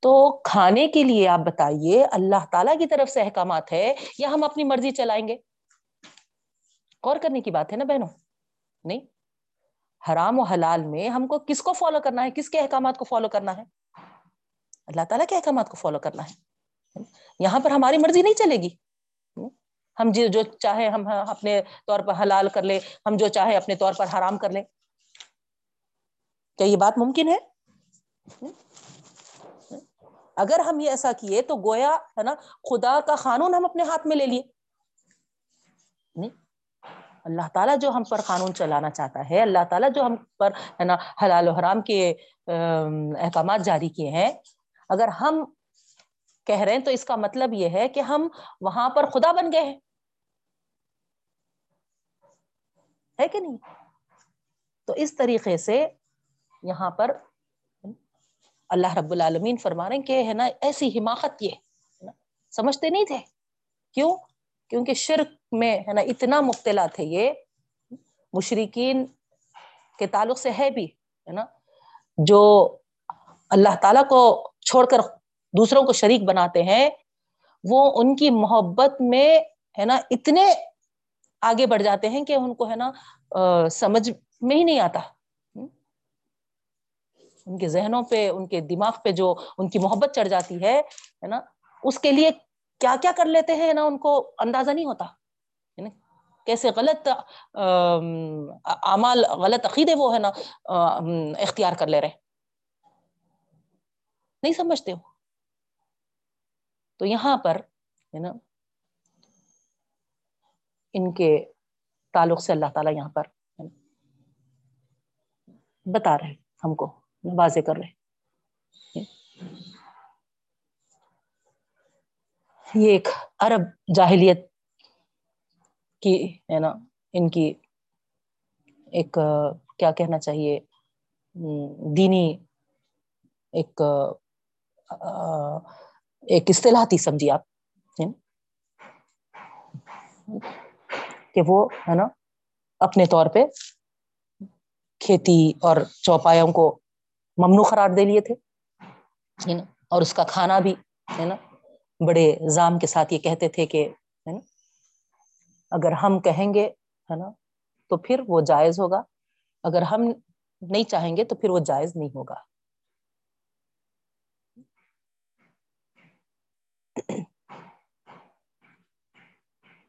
تو کھانے کے لیے آپ بتائیے، اللہ تعالیٰ کی طرف سے احکامات ہے یا ہم اپنی مرضی چلائیں گے؟ غور کرنے کی بات ہے نا بہنوں؟ نہیں؟ حرام و حلال میں ہم کو کس کو فالو کرنا ہے؟ کس کے احکامات کو فالو کرنا ہے؟ اللہ تعالیٰ کے احکامات کو فالو کرنا ہے۔ یہاں پر ہماری مرضی نہیں چلے گی۔ ہم جو چاہے ہم اپنے طور پر حلال کر لیں، ہم جو چاہے اپنے طور پر حرام کر لیں۔ کیا یہ بات ممکن ہے؟ اگر ہم یہ ایسا کیے تو گویا ہے نا خدا کا قانون ہم اپنے ہاتھ میں لے لیے۔ نہیں۔ اللہ تعالیٰ جو ہم پر قانون چلانا چاہتا ہے، اللہ تعالیٰ جو ہم پر ہے نا حلال و حرام کے احکامات جاری کیے ہیں، اگر ہم کہہ رہے ہیں تو اس کا مطلب یہ ہے کہ ہم وہاں پر خدا بن گئے ہیں۔ ہے کہ نہیں؟ تو اس طریقے سے یہاں پر اللہ رب العالمین فرما رہے ہیں کہ ہے نا، ایسی حماقت یہ سمجھتے نہیں تھے؟ کیوں؟ کیونکہ شرک میں ہے نا اتنا مبتلا تھے یہ مشرقین کے تعلق سے ہے بھی، ہے نا؟ جو اللہ تعالی کو چھوڑ کر دوسروں کو شریک بناتے ہیں، وہ ان کی محبت میں ہے نا اتنے آگے بڑھ جاتے ہیں کہ ان کو ہے نا سمجھ میں ہی نہیں آتا۔ ان کے ذہنوں پہ، ان کے دماغ پہ جو ان کی محبت چڑھ جاتی ہے نا، اس کے لیے کیا کیا کر لیتے ہیں نا، ان کو اندازہ نہیں ہوتا۔ یعنی کیسے غلط اعمال، غلط عقیدے وہ، ہے نا اختیار کر لے رہے۔ نہیں سمجھتے ہو؟ تو یہاں پر، ہے نا، ان کے تعلق سے اللہ تعالیٰ یہاں پر بتا رہے ہم کو۔ واضح کر رہے یہ ایک عرب جاہلیت کی، ہے نا، ان کی ایک، کیا کہنا چاہیے، دینی ایک ایک اصطلاح تھی، سمجھیے آپ کہ وہ، ہے نا، اپنے طور پہ کھیتی اور چوپایوں کو ممنوع قرار دے لیے تھے اور اس کا کھانا بھی، ہے نا؟ بڑے زام کے ساتھ یہ کہتے تھے کہ، ہے نا؟ اگر ہم کہیں گے، ہے نا؟ تو پھر وہ جائز ہوگا۔ اگر ہم نہیں چاہیں گے، تو پھر وہ جائز نہیں ہوگا۔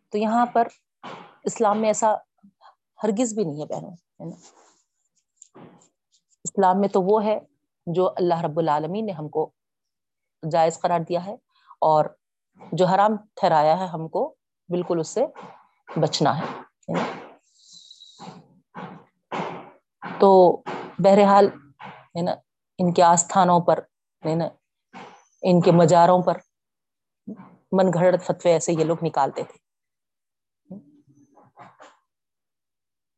تو یہاں پر اسلام میں ایسا ہرگز بھی نہیں ہے، بہنوں، ہے نا؟ اسلام میں تو وہ ہے جو اللہ رب العالمین نے ہم کو جائز قرار دیا ہے اور جو حرام ٹھہرایا ہے ہم کو بالکل اس سے بچنا ہے۔ تو بہرحال ہے نا ان کے آستھانوں پر ہے نا ان کے مزاروں پر من گھڑت فتوے ایسے یہ لوگ نکالتے تھے۔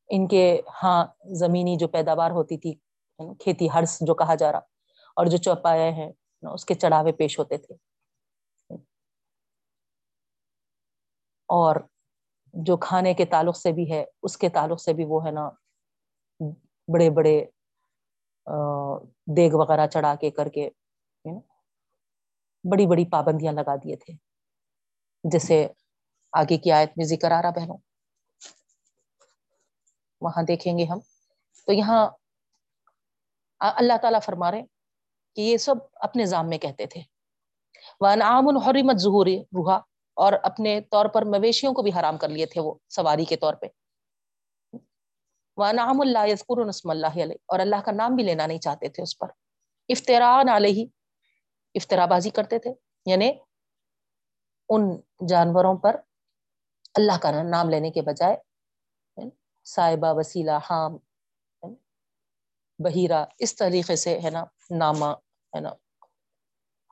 ان کے ہاں زمینی جو پیداوار ہوتی تھی کھیتی ہرس جو کہا جا رہا، اور جو چوپائے ہیں اس کے چڑھاوے پیش ہوتے تھے۔ اور جو کھانے کے تعلق سے بھی ہے، اس کے تعلق سے بھی وہ ہے نا، بڑے بڑے دیگ وغیرہ چڑھا کے کر کے بڑی بڑی پابندیاں لگا دیے تھے۔ جیسے آگے کی آیت میں ذکر آ رہا بہنوں۔ وہاں دیکھیں گے ہم۔ تو یہاں اللہ تعالیٰ فرما رہے کہ یہ سب اپنے ذام میں کہتے تھے۔ عام الحرمت ظہوری روحا اور اپنے طور پر مویشیوں کو بھی حرام کر لیے تھے وہ سواری کے طور پہ۔ وہ نام اللہ یسکر نسم اللہ علیہ اور اللہ کا نام بھی لینا نہیں چاہتے تھے اس پر۔ افطران علیہ افطرا بازی کرتے تھے یعنی ان جانوروں پر اللہ کا نام لینے کے بجائے یعنی صاحبہ، وسیلہ حام بحیرہ اس طریقے سے ہے نا نامہ ہے نا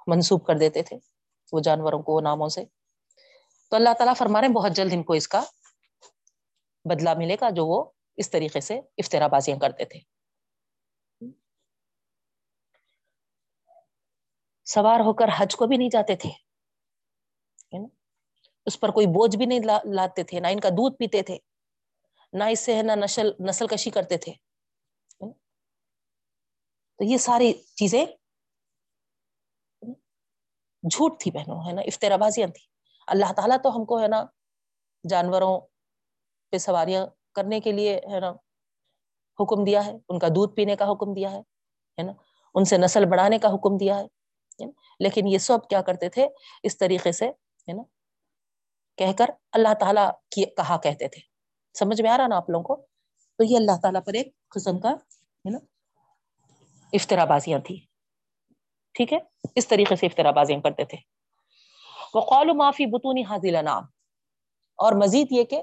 منسوب کر دیتے تھے وہ جانوروں کو وہ ناموں سے۔ تو اللہ تعالیٰ فرما رہے ہیں بہت جلد ان کو اس کا بدلہ ملے گا جو وہ اس طریقے سے افطرا بازیاں کرتے تھے۔ سوار ہو کر حج کو بھی نہیں جاتے تھے۔ اس پر کوئی بوجھ بھی نہیں لاتے تھے، نہ ان کا دودھ پیتے تھے، نہ اس سے ہے نہ نسل نسل کشی کرتے تھے۔ تو یہ ساری چیزیں جھوٹ تھی بہنوں، ہے نا؟ افطرا بازیاں تھی اللہ تعالیٰ تو ہم کو، ہے نا، جانوروں پہ سواریاں کرنے کے لیے، ہے نا، حکم دیا ہے۔ ان کا دودھ پینے کا حکم دیا ہے نا؟ ان سے نسل بڑھانے کا حکم دیا ہے لیکن یہ سب کیا کرتے تھے؟ اس طریقے سے، ہے نا، کہہ کر اللہ تعالیٰ کی کہا کہتے تھے۔ سمجھ میں آ رہا نا آپ لوگوں کو؟ تو یہ اللہ تعالیٰ پر ایک قسم کا، ہے نا افطرا بازیاں تھی ٹھیک ہے؟ اس طریقے سے افطرا بازیاں کرتے تھے۔ وہ قول معافی بتونی حاضل نام اور مزید یہ کہ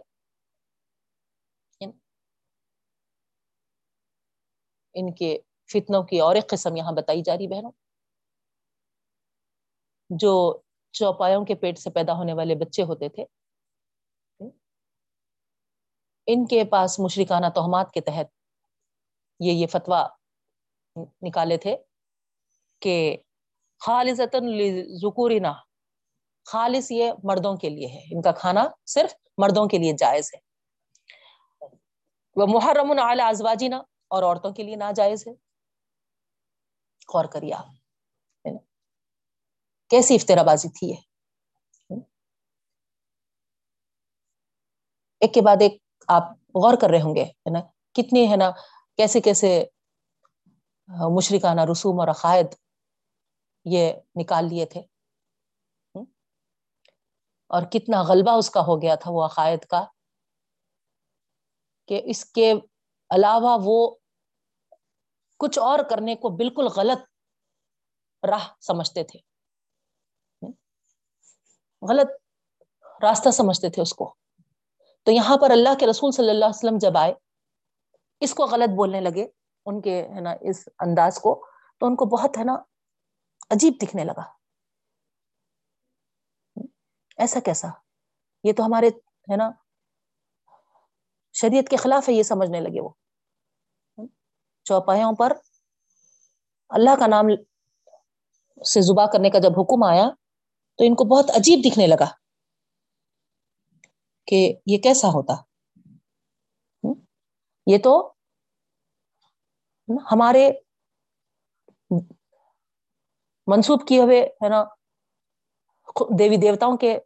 ان کے فتنوں کی اور ایک قسم یہاں بتائی جا رہی بہنوں۔ جو چوپایوں کے پیٹ سے پیدا ہونے والے بچے ہوتے تھے، ان کے پاس مشرکانہ توہمات کے تحت یہ یہ فتویٰ نکالے تھے کہ خالص ذکورنا خالص یہ مردوں کے لیے ہے۔ ان کا کھانا صرف مردوں کے لیے جائز ہے۔ وہ محرم اعلی ازواجینا اور عورتوں کے لیے ناجائز ہے۔ غور کریے آپ۔ کیسی افطرا بازی تھی ہے ایک کے بعد ایک آپ غور کر رہے ہوں گے، ہے نا؟ کتنی ہے نا؟ کیسے کیسے مشرکانہ رسوم اور عقائد یہ نکال لیے تھے۔ اور کتنا غلبہ اس کا ہو گیا تھا وہ عقائد کا کہ اس کے علاوہ وہ کچھ اور کرنے کو بالکل غلط راہ سمجھتے تھے۔ غلط راستہ سمجھتے تھے اس کو۔ تو یہاں پر اللہ کے رسول صلی اللہ علیہ وسلم جب آئے، اس کو غلط بولنے لگے۔ ان کے، ہے نا، اس انداز کو، تو ان کو بہت، ہے نا، عجیب دکھنے لگا۔ ایسا کیسا؟ یہ تو ہمارے، ہے نا، شریعت کے خلاف ہے، یہ سمجھنے لگے وہ۔ چوپاوں پر اللہ کا نام سے زبا کرنے کا جب حکم آیا، تو ان کو بہت عجیب دکھنے لگا کہ یہ کیسا ہوتا۔ یہ تو ہمارے منسوب کیے ہوئے ہے نا دیوی دیوتاؤں کے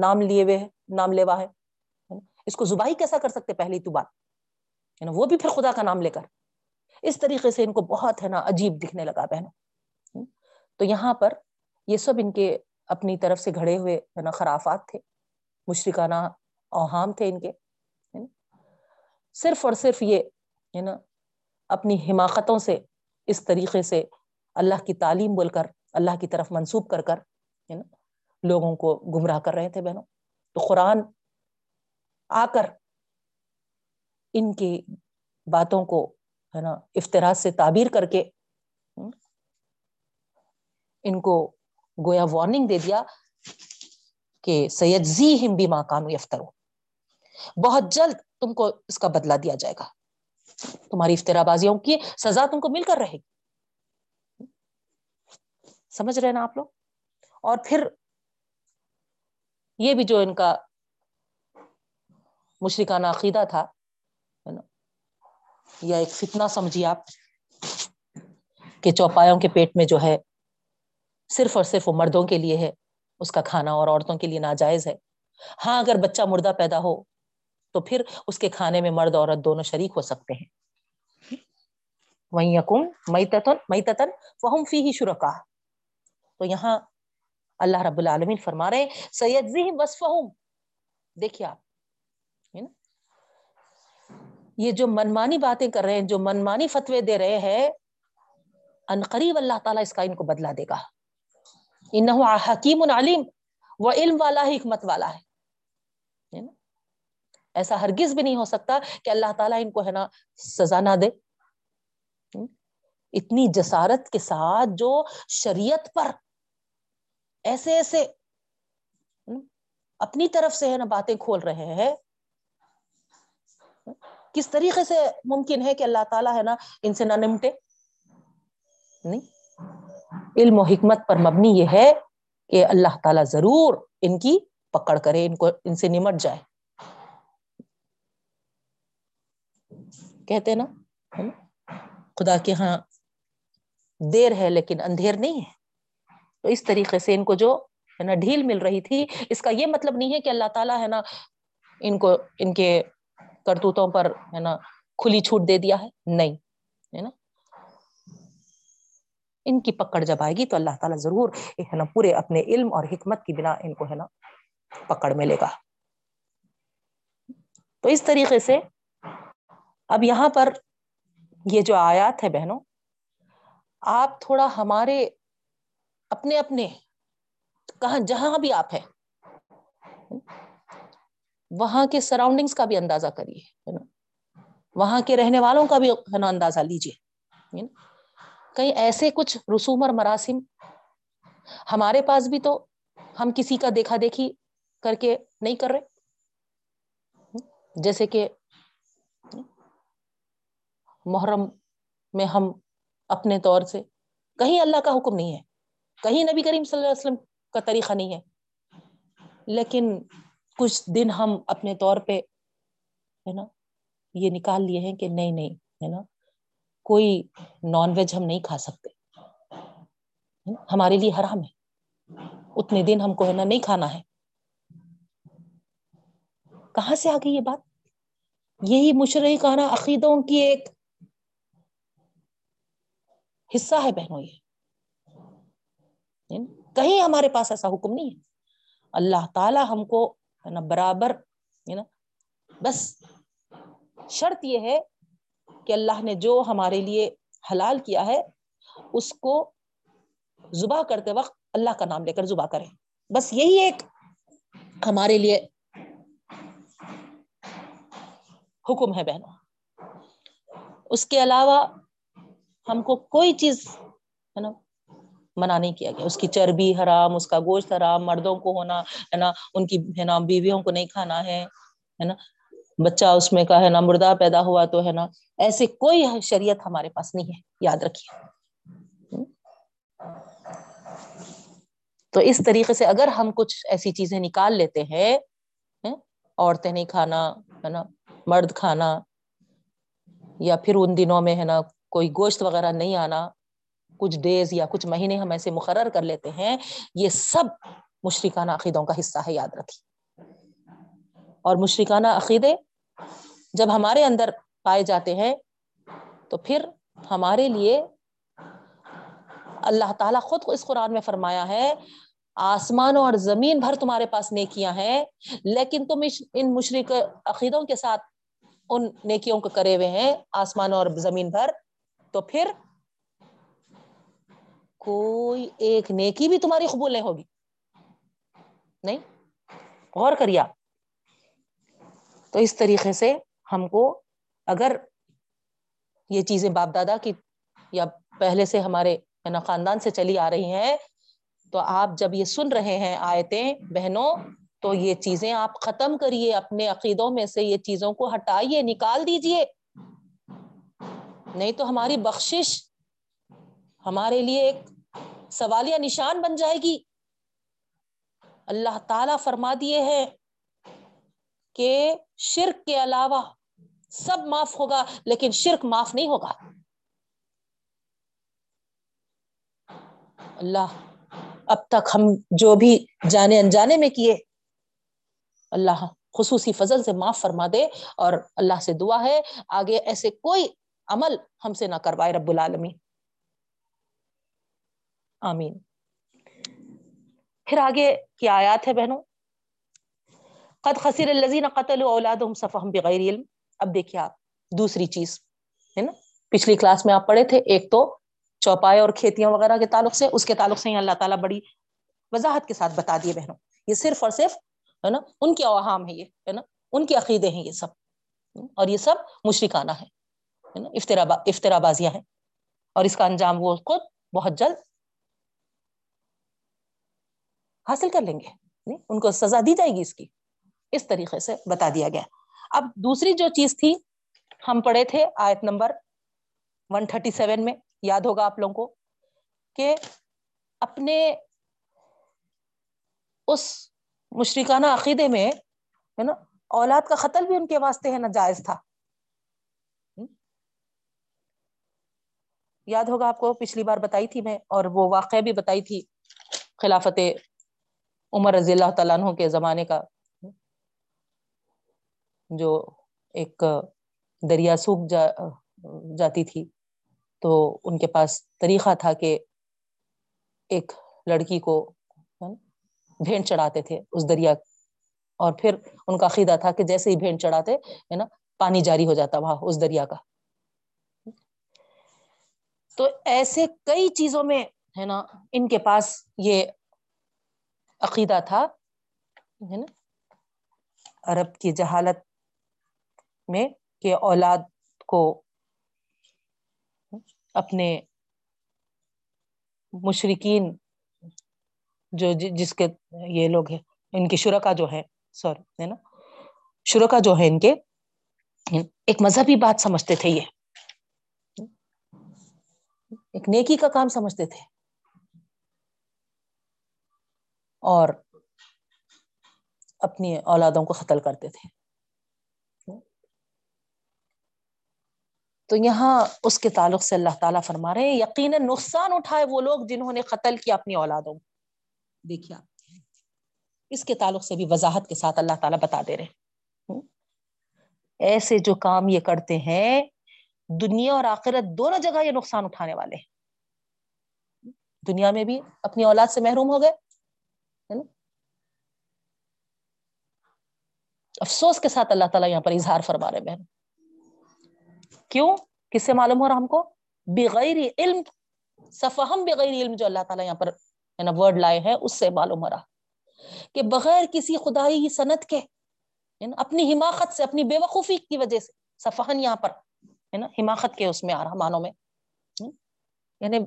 نام لیے ہوئے نام لیوا ہے۔ اس کو زبائی کیسا کر سکتے پہلی تو بات؟ ہے نا، وہ بھی پھر خدا کا نام لے کر۔ اس طریقے سے ان کو بہت ہے نا عجیب دکھنے لگا بہنوں۔ تو یہاں پر یہ سب ان کے اپنی طرف سے گھڑے ہوئے ہے نا خرافات تھے۔ مشرکانہ اوہام تھے ان کے۔ صرف اور صرف یہ ہے نا اپنی حماقتوں سے، اس طریقے سے اللہ کی تعلیم بول کر، اللہ کی طرف منسوب کر کر، ہے نا، لوگوں کو گمراہ کر رہے تھے بہنوں۔ تو قرآن آ کر ان کی باتوں کو، ہے نا افطراج سے تعبیر کر کے ان کو گویا وارننگ دے دیا کہ سید زی ہم بھی ماں کانو افطرو بہت جلد تم کو اس کا بدلا دیا جائے گا۔ تمہاری افطرا بازیوں کی سزا تم کو مل کر رہے گی۔ سمجھ رہے نا آپ لوگ؟ اور پھر یہ بھی جو ان کا مشرکانہ عقیدہ تھا یا ایک فتنہ سمجھیے آپ، کہ چوپایوں کے پیٹ میں جو ہے صرف اور صرف وہ مردوں کے لیے ہے، اس کا کھانا اور عورتوں کے لیے ناجائز ہے۔ ہاں اگر بچہ مردہ پیدا ہو تو پھر اس کے کھانے میں مرد عورت دونوں شریک ہو سکتے ہیں۔ وہیں مئی تتن فہم فی ہی شرکا تو یہاں اللہ رب العالمین فرما رہے سید وصفہم دیکھیے آپ یہ جو منمانی باتیں کر رہے ہیں، جو منمانی فتوے دے رہے ہیں، ان قریب اللہ تعالیٰ اس کا ان کو بدلا دے گا۔ انہو حکیم علیم وہ علم والا ہی حکمت والا ہے۔ ایسا ہرگز بھی نہیں ہو سکتا کہ اللہ تعالیٰ ان کو ہے نا سزا نہ دے۔ اتنی جسارت کے ساتھ جو شریعت پر ایسے ایسے اپنی طرف سے ہے نا باتیں کھول رہے ہیں۔ کس طریقے سے ممکن ہے کہ اللہ تعالیٰ ہے نا ان سے نہ نمٹے؟ نہیں۔ علم و حکمت پر مبنی یہ ہے کہ اللہ تعالیٰ ضرور ان کی پکڑ کرے، ان کو، ان سے نمٹ جائے۔ کہتے نا؟ خدا کے ہاں دیر ہے لیکن اندھیر نہیں ہے۔ تو اس طریقے سے ان کو جو، ہے نا، ڈھیل مل رہی تھی، اس کا یہ مطلب نہیں ہے کہ اللہ تعالیٰ، ہے نا، ان کو، ان کے کرتوتوں پر، ہے نا، کھلی چھوٹ دے دیا ہے۔ نہیں، ہے نا؟ ان کی پکڑ جب آئے گی تو اللہ تعالیٰ ضرور، ہے نا، پورے اپنے علم اور حکمت کی بنا ان کو، ہے نا، پکڑ ملے گا۔ تو اس طریقے سے اب یہاں پر یہ جو آیات ہے بہنوں، آپ تھوڑا ہمارے اپنے اپنے، کہاں جہاں بھی آپ ہے وہاں کے سراؤنڈنگس کا بھی اندازہ کریے وہاں کے رہنے والوں کا بھی ہے نا اندازہ لیجیے کہیں ایسے کچھ رسوم اور مراسم ہمارے پاس بھی تو ہم کسی کا دیکھا دیکھی کر کے نہیں کر رہے؟ جیسے کہ محرم میں ہم اپنے طور سے، کہیں اللہ کا حکم نہیں ہے، کہیں نبی کریم صلی اللہ علیہ وسلم کا طریقہ نہیں ہے۔ لیکن کچھ دن ہم اپنے طور پہ، ہے نا، یہ نکال لیے ہیں کہ نہیں نہیں، ہے نا، کوئی نان ویج ہم نہیں کھا سکتے۔ ہمارے لیے حرام ہے۔ اتنے دن ہم کو ہے نا نہیں کھانا ہے۔ کہاں سے آ گئی یہ بات؟ یہی مشرعی کہنا عقیدوں کی ایک حصہ ہے بہنوں یہ۔ یعنی کہیں ہمارے پاس ایسا حکم نہیں ہے۔ اللہ تعالی ہم کو ہے نا برابر ہے نا بس شرط یہ ہے کہ اللہ نے جو ہمارے لیے حلال کیا ہے، اس کو زبا کرتے وقت اللہ کا نام لے کر زبا کریں۔ بس یہی ایک ہمارے لیے حکم ہے بہنوں۔ اس کے علاوہ ہم کو کوئی چیز، ہے نا، منع نہیں کیا گیا۔ اس کی چربی حرام، اس کا گوشت حرام، مردوں کو ہونا، ہے نا، ان کی، ہے نا، بیویوں کو نہیں کھانا ہے ہے نا۔ بچہ اس میں کا، ہے نا، مردہ پیدا ہوا تو، ہے نا، ایسے کوئی شریعت ہمارے پاس نہیں ہے، یاد رکھیے۔ تو اس طریقے سے اگر ہم کچھ ایسی چیزیں نکال لیتے ہیں عورتیں نہیں کھانا، ہے نا، مرد کھانا، یا پھر ان دنوں میں، ہے نا کوئی گوشت وغیرہ نہیں آنا، کچھ ڈیز یا کچھ مہینے ہم ایسے مقرر کر لیتے ہیں، یہ سب مشرکانہ عقیدوں کا حصہ ہے، یاد رکھی اور مشرکانہ عقیدے جب ہمارے اندر پائے جاتے ہیں، تو پھر ہمارے لیے اللہ تعالیٰ خود کو اس قرآن میں فرمایا ہے، آسمانوں اور زمین بھر تمہارے پاس نیکیاں ہیں، لیکن تم ان مشرق عقیدوں کے ساتھ ان نیکیوں کو کرے ہوئے ہیں، آسمانوں اور زمین بھر تو پھر کوئی ایک نیکی بھی تمہاری قبول نہیں ہوگی۔ نہیں؟ غور کریا۔ تو اس طریقے سے ہم کو اگر یہ چیزیں باپ دادا کی یا پہلے سے ہمارے خاندان سے چلی آ رہی ہیں، تو آپ جب یہ سن رہے ہیں آیتیں بہنوں، تو یہ چیزیں آپ ختم کریے، اپنے عقیدوں میں سے یہ چیزوں کو ہٹائیے، نکال دیجیے۔ نہیں تو ہماری بخشش ہمارے لیے ایک سوالیہ نشان بن جائے گی۔ اللہ تعالی فرما دیے ہیں کہ شرک کے علاوہ سب معاف ہوگا، لیکن شرک معاف نہیں ہوگا۔ اللہ، اب تک ہم جو بھی جانے انجانے میں کیے، اللہ خصوصی فضل سے معاف فرما دے اور اللہ سے دعا ہے۔ آگے ایسے کوئی عمل ہم سے نہ کروائے رب العالمی آمین۔ پھر آگے کیا آیات ہے بہنوں؟ قد خسر الذين قتلوا اولادهم صفهم بغیر علم۔ اب دیکھیے آپ، دوسری چیز ہے نا؟ پچھلی کلاس میں آپ پڑھے تھے، ایک تو چوپائے اور کھیتیاں وغیرہ کے تعلق سے، اس کے تعلق سے اللہ تعالیٰ بڑی وضاحت کے ساتھ بتا دیے بہنوں۔ یہ صرف اور صرف ہے نا؟ ان کے اوہام ہے یہ، ہے نا؟ ان کے عقیدے ہیں یہ سب۔ اور یہ سب مشرکانہ ہے نا؟ افطرا افطرا بازیاں ہیں۔ اور اس کا انجام وہ خود بہت جلد حاصل کر لیں گے۔ ان کو سزا دی جائے گی اس کی۔ اس طریقے سے بتا دیا گیا۔ اب دوسری جو چیز تھی، ہم پڑھے تھے آیت نمبر 137 میں۔ یاد ہوگا آپ لوگوں کو کہ اپنے اس مشرکانہ عقیدے میں، ہے نا، اولاد کا قتل بھی ان کے واسطے ہے نا جائز تھا۔ یاد ہوگا آپ کو پچھلی بار بتائی تھی میں اور وہ واقعہ بھی بتائی تھی خلافت عمر رضی اللہ تعالیٰ عنہ کے زمانے کا، جو ایک دریا سوکھ جا، جاتی تھی۔ تو ان کے پاس طریقہ تھا کہ ایک لڑکی کو بھینٹ چڑھاتے تھے اس دریا اور پھر ان کا عقیدہ تھا کہ جیسے ہی بھینٹ چڑھاتے ہے نا، پانی جاری ہو جاتا وہاں، اس دریا کا۔ تو ایسے کئی چیزوں میں ہے نا، ان کے پاس یہ عقیدہ تھا، ہے نا، عرب کی جہالت میں کہ اولاد کو اپنے مشرقین جو جس کے یہ لوگ ہیں، ان کی شرکا جو ہے سور ہے نا، شرکا جو ہے ان کے، ایک مذہبی بات سمجھتے تھے یہ۔ ایک نیکی کا کام سمجھتے تھے۔ اور اپنی اولادوں کو قتل کرتے تھے۔ تو یہاں اس کے تعلق سے اللہ تعالیٰ فرما رہے ہیں، یقیناً نقصان اٹھائے وہ لوگ جنہوں نے قتل کیا اپنی اولادوں دیکھیے اس کے تعلق سے بھی وضاحت کے ساتھ اللہ تعالیٰ بتا دے رہے ایسے جو کام یہ کرتے ہیں دنیا اور آخرت دونوں جگہ یہ نقصان اٹھانے والے ہیں۔ دنیا میں بھی اپنی اولاد سے محروم ہو گئے افسوس کے ساتھ اللہ تعالیٰ یہاں پر اظہار فرما رہے بہن۔ کیوں؟ کس سے معلوم ہو رہا ہم کو؟ بغیر علم صفہم بغیر علم جو اللہ تعالیٰ یہاں پر ورڈ لائے ہیں، اس سے معلوم ہو رہا۔ کہ بغیر کسی خدائی صنعت کے اپنی حماقت سے، اپنی بے وقوفی کی وجہ سے صفحن یہاں پر ہے نا، حماقت کے اس میں آ رہا مانوں میں۔ یعنی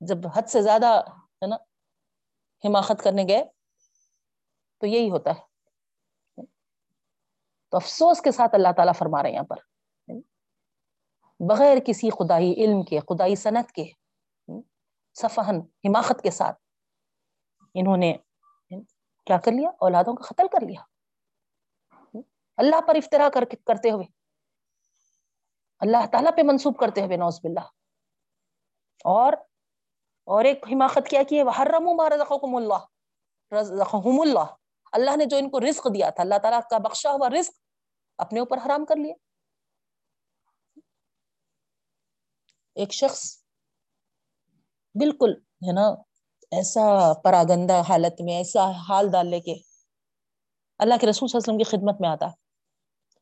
جب حد سے زیادہ، ہے نا، حماقت کرنے گئے، تو یہی ہوتا ہے۔ تو افسوس کے ساتھ اللہ تعالیٰ فرما رہے ہیں یہاں پر۔ بغیر کسی خدائی علم کے، خدائی صنعت کے صفحن حماقت کے ساتھ انہوں نے، کیا کر لیا؟ اولادوں کا قتل کر لیا۔ اللہ پر افطرا کر کرتے ہوئے۔ اللہ تعالیٰ پہ منسوب کرتے ہوئے نوز باللہ۔ اور اور ایک حماقت کیا کی ہے حرم رزقکم اللہ رزقہم اللہ اللہ نے جو ان کو رزق دیا تھا، اللہ تعالیٰ کا بخشا ہوا رزق اپنے اوپر حرام کر لیا۔ ایک شخص بالکل، ہے نا، ایسا پراگندہ حالت میں، ایسا حال ڈال لے کے اللہ کے رسول صلی اللہ علیہ وسلم کی خدمت میں آتا۔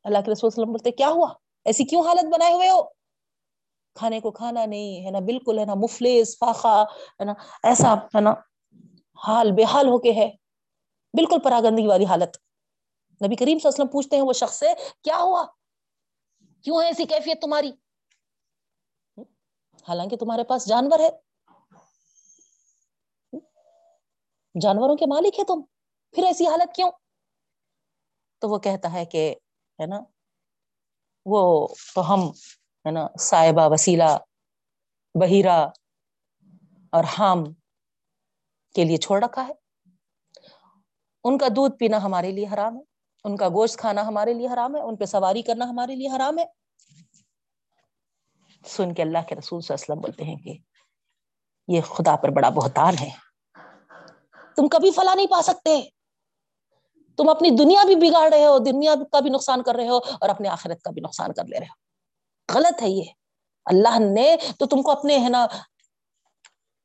اللہ کے رسول صلی اللہ علیہ وسلم بولتے، کیا ہوا؟ ایسی کیوں حالت بنائے ہوئے ہو؟ کھانے کو کھانا نہیں ہے نا، بالکل ہے نا، مفلس فاقا ہے نا، ایسا ہے نا، حال بے حال ہو کے ہے۔ بالکل پراگندگی والی حالت۔ نبی کریم صلی اللہ علیہ وسلم پوچھتے ہیں وہ شخص سے، کیا ہوا؟ کیوں ہے ایسی کیفیت تمہاری؟ حالانکہ تمہارے پاس جانور ہے۔ جانوروں کے مالک ہے تم۔ پھر ایسی حالت کیوں؟ تو وہ کہتا ہے کہ، ہے نا وہ تو ہم، ہے نا، صاحبہ، وسیلہ بہیرا اور حام کے لیے چھوڑ رکھا ہے۔ ان کا دودھ پینا ہمارے لیے حرام ہے، ان کا گوشت کھانا ہمارے لیے حرام ہے، ان پہ سواری کرنا ہمارے لیے حرام ہے۔ سن کے اللہ کے رسول صلی اللہ علیہ وسلم بولتے ہیں کہ یہ خدا پر بڑا بہتان ہے۔ تم کبھی فلا نہیں پا سکتے۔ تم اپنی دنیا بھی بگاڑ رہے ہو، دنیا کا بھی نقصان کر رہے ہو اور اپنے آخرت کا بھی نقصان کر لے رہے ہو۔ غلط ہے یہ۔ اللہ نے تو تم کو اپنے، ہے نا،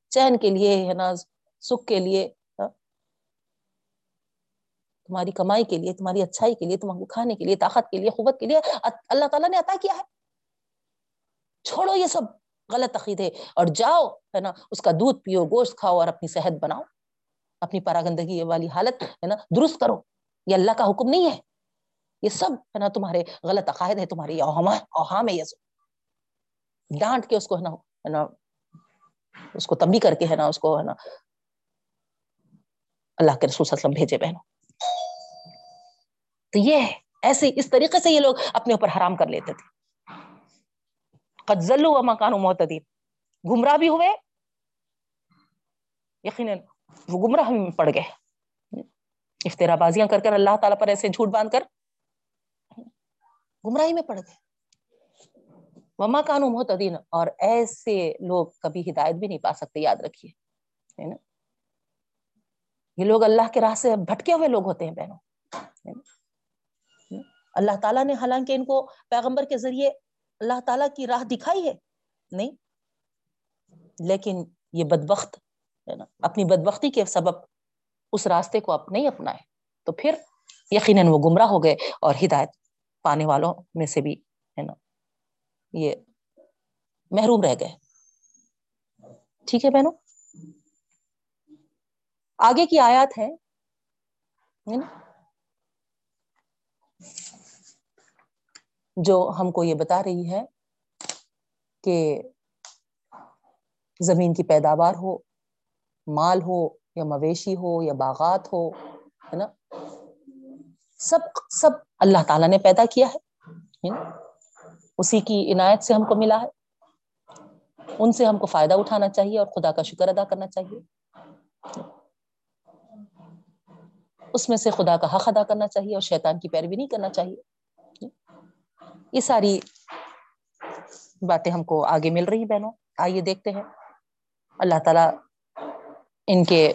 چین کے لیے، ہے نا، سکھ کے لیے ہاں، تمہاری کمائی کے لیے، تمہاری اچھائی کے لیے، تمہارے کھانے کے لیے، طاقت کے لیے، قوت کے لیے، اللہ تعالیٰ نے عطا کیا ہے۔ چھوڑو یہ سب۔ غلط عقیدے۔ اور جاؤ، ہے نا، اس کا دودھ پیو، گوشت کھاؤ اور اپنی صحت بناؤ۔ اپنی پراگندگی والی حالت، ہے نا، درست کرو۔ یہ اللہ کا حکم نہیں ہے۔ یہ سب ہے نا تمہارے غلط عقائد ہے تمہاری اوہام ہے یہ سب۔ ڈانٹ کے اس کو ہے نا ہے نا اس کو تبھی کر کے ہے نا اس کو ہے نا اللہ کے رسول صلی اللہ علیہ وسلم بھیجے بہنوں۔ تو یہ ہے، ایسے اس طریقے سے یہ لوگ اپنے اوپر حرام کر لیتے تھے۔ قد و مکان و گمراہ بھی ہوئے، یقیناً وہ گمراہ میں پڑ گئے۔ افطرا بازیاں کر کر اللہ تعالیٰ پر ایسے جھوٹ باندھ کر گمراہی میں پڑ گئے۔ وما کانو محتدین اور ایسے لوگ کبھی ہدایت بھی نہیں پا سکتے، یاد رکھیے یہ لوگ اللہ کے راہ سے بھٹکے ہوئے لوگ ہوتے ہیں بہنوں اللہ تعالیٰ نے حالانکہ ان کو پیغمبر کے ذریعے اللہ تعالیٰ کی راہ دکھائی ہے، نہیں؟ لیکن یہ بدبخت، ہے نا؟ اپنی بدبختی کے سبب اس راستے کو اب نہیں اپنائے۔ تو پھر یقیناً وہ گمراہ ہو گئے اور ہدایت پانے والوں میں سے بھی ہے نا۔ یہ محروم رہ گئے۔ ٹھیک ہے بہنوں؟ آگے کی آیات ہے جو ہم کو یہ بتا رہی ہے کہ زمین کی پیداوار ہو، مال ہو یا مویشی ہو یا باغات ہو، ہے نا؟ سب سب اللہ تعالیٰ نے پیدا کیا ہے اسی کی عنایت سے ہم کو ملا ہے۔ ان سے ہم کو فائدہ اٹھانا چاہیے اور خدا کا شکر ادا کرنا چاہیے۔ اس میں سے خدا کا حق ادا کرنا چاہیے اور شیطان کی پیروی نہیں کرنا چاہیے۔ یہ ساری باتیں ہم کو آگے مل رہی بہنوں۔ آئیے دیکھتے ہیں۔ اللہ تعالیٰ ان کے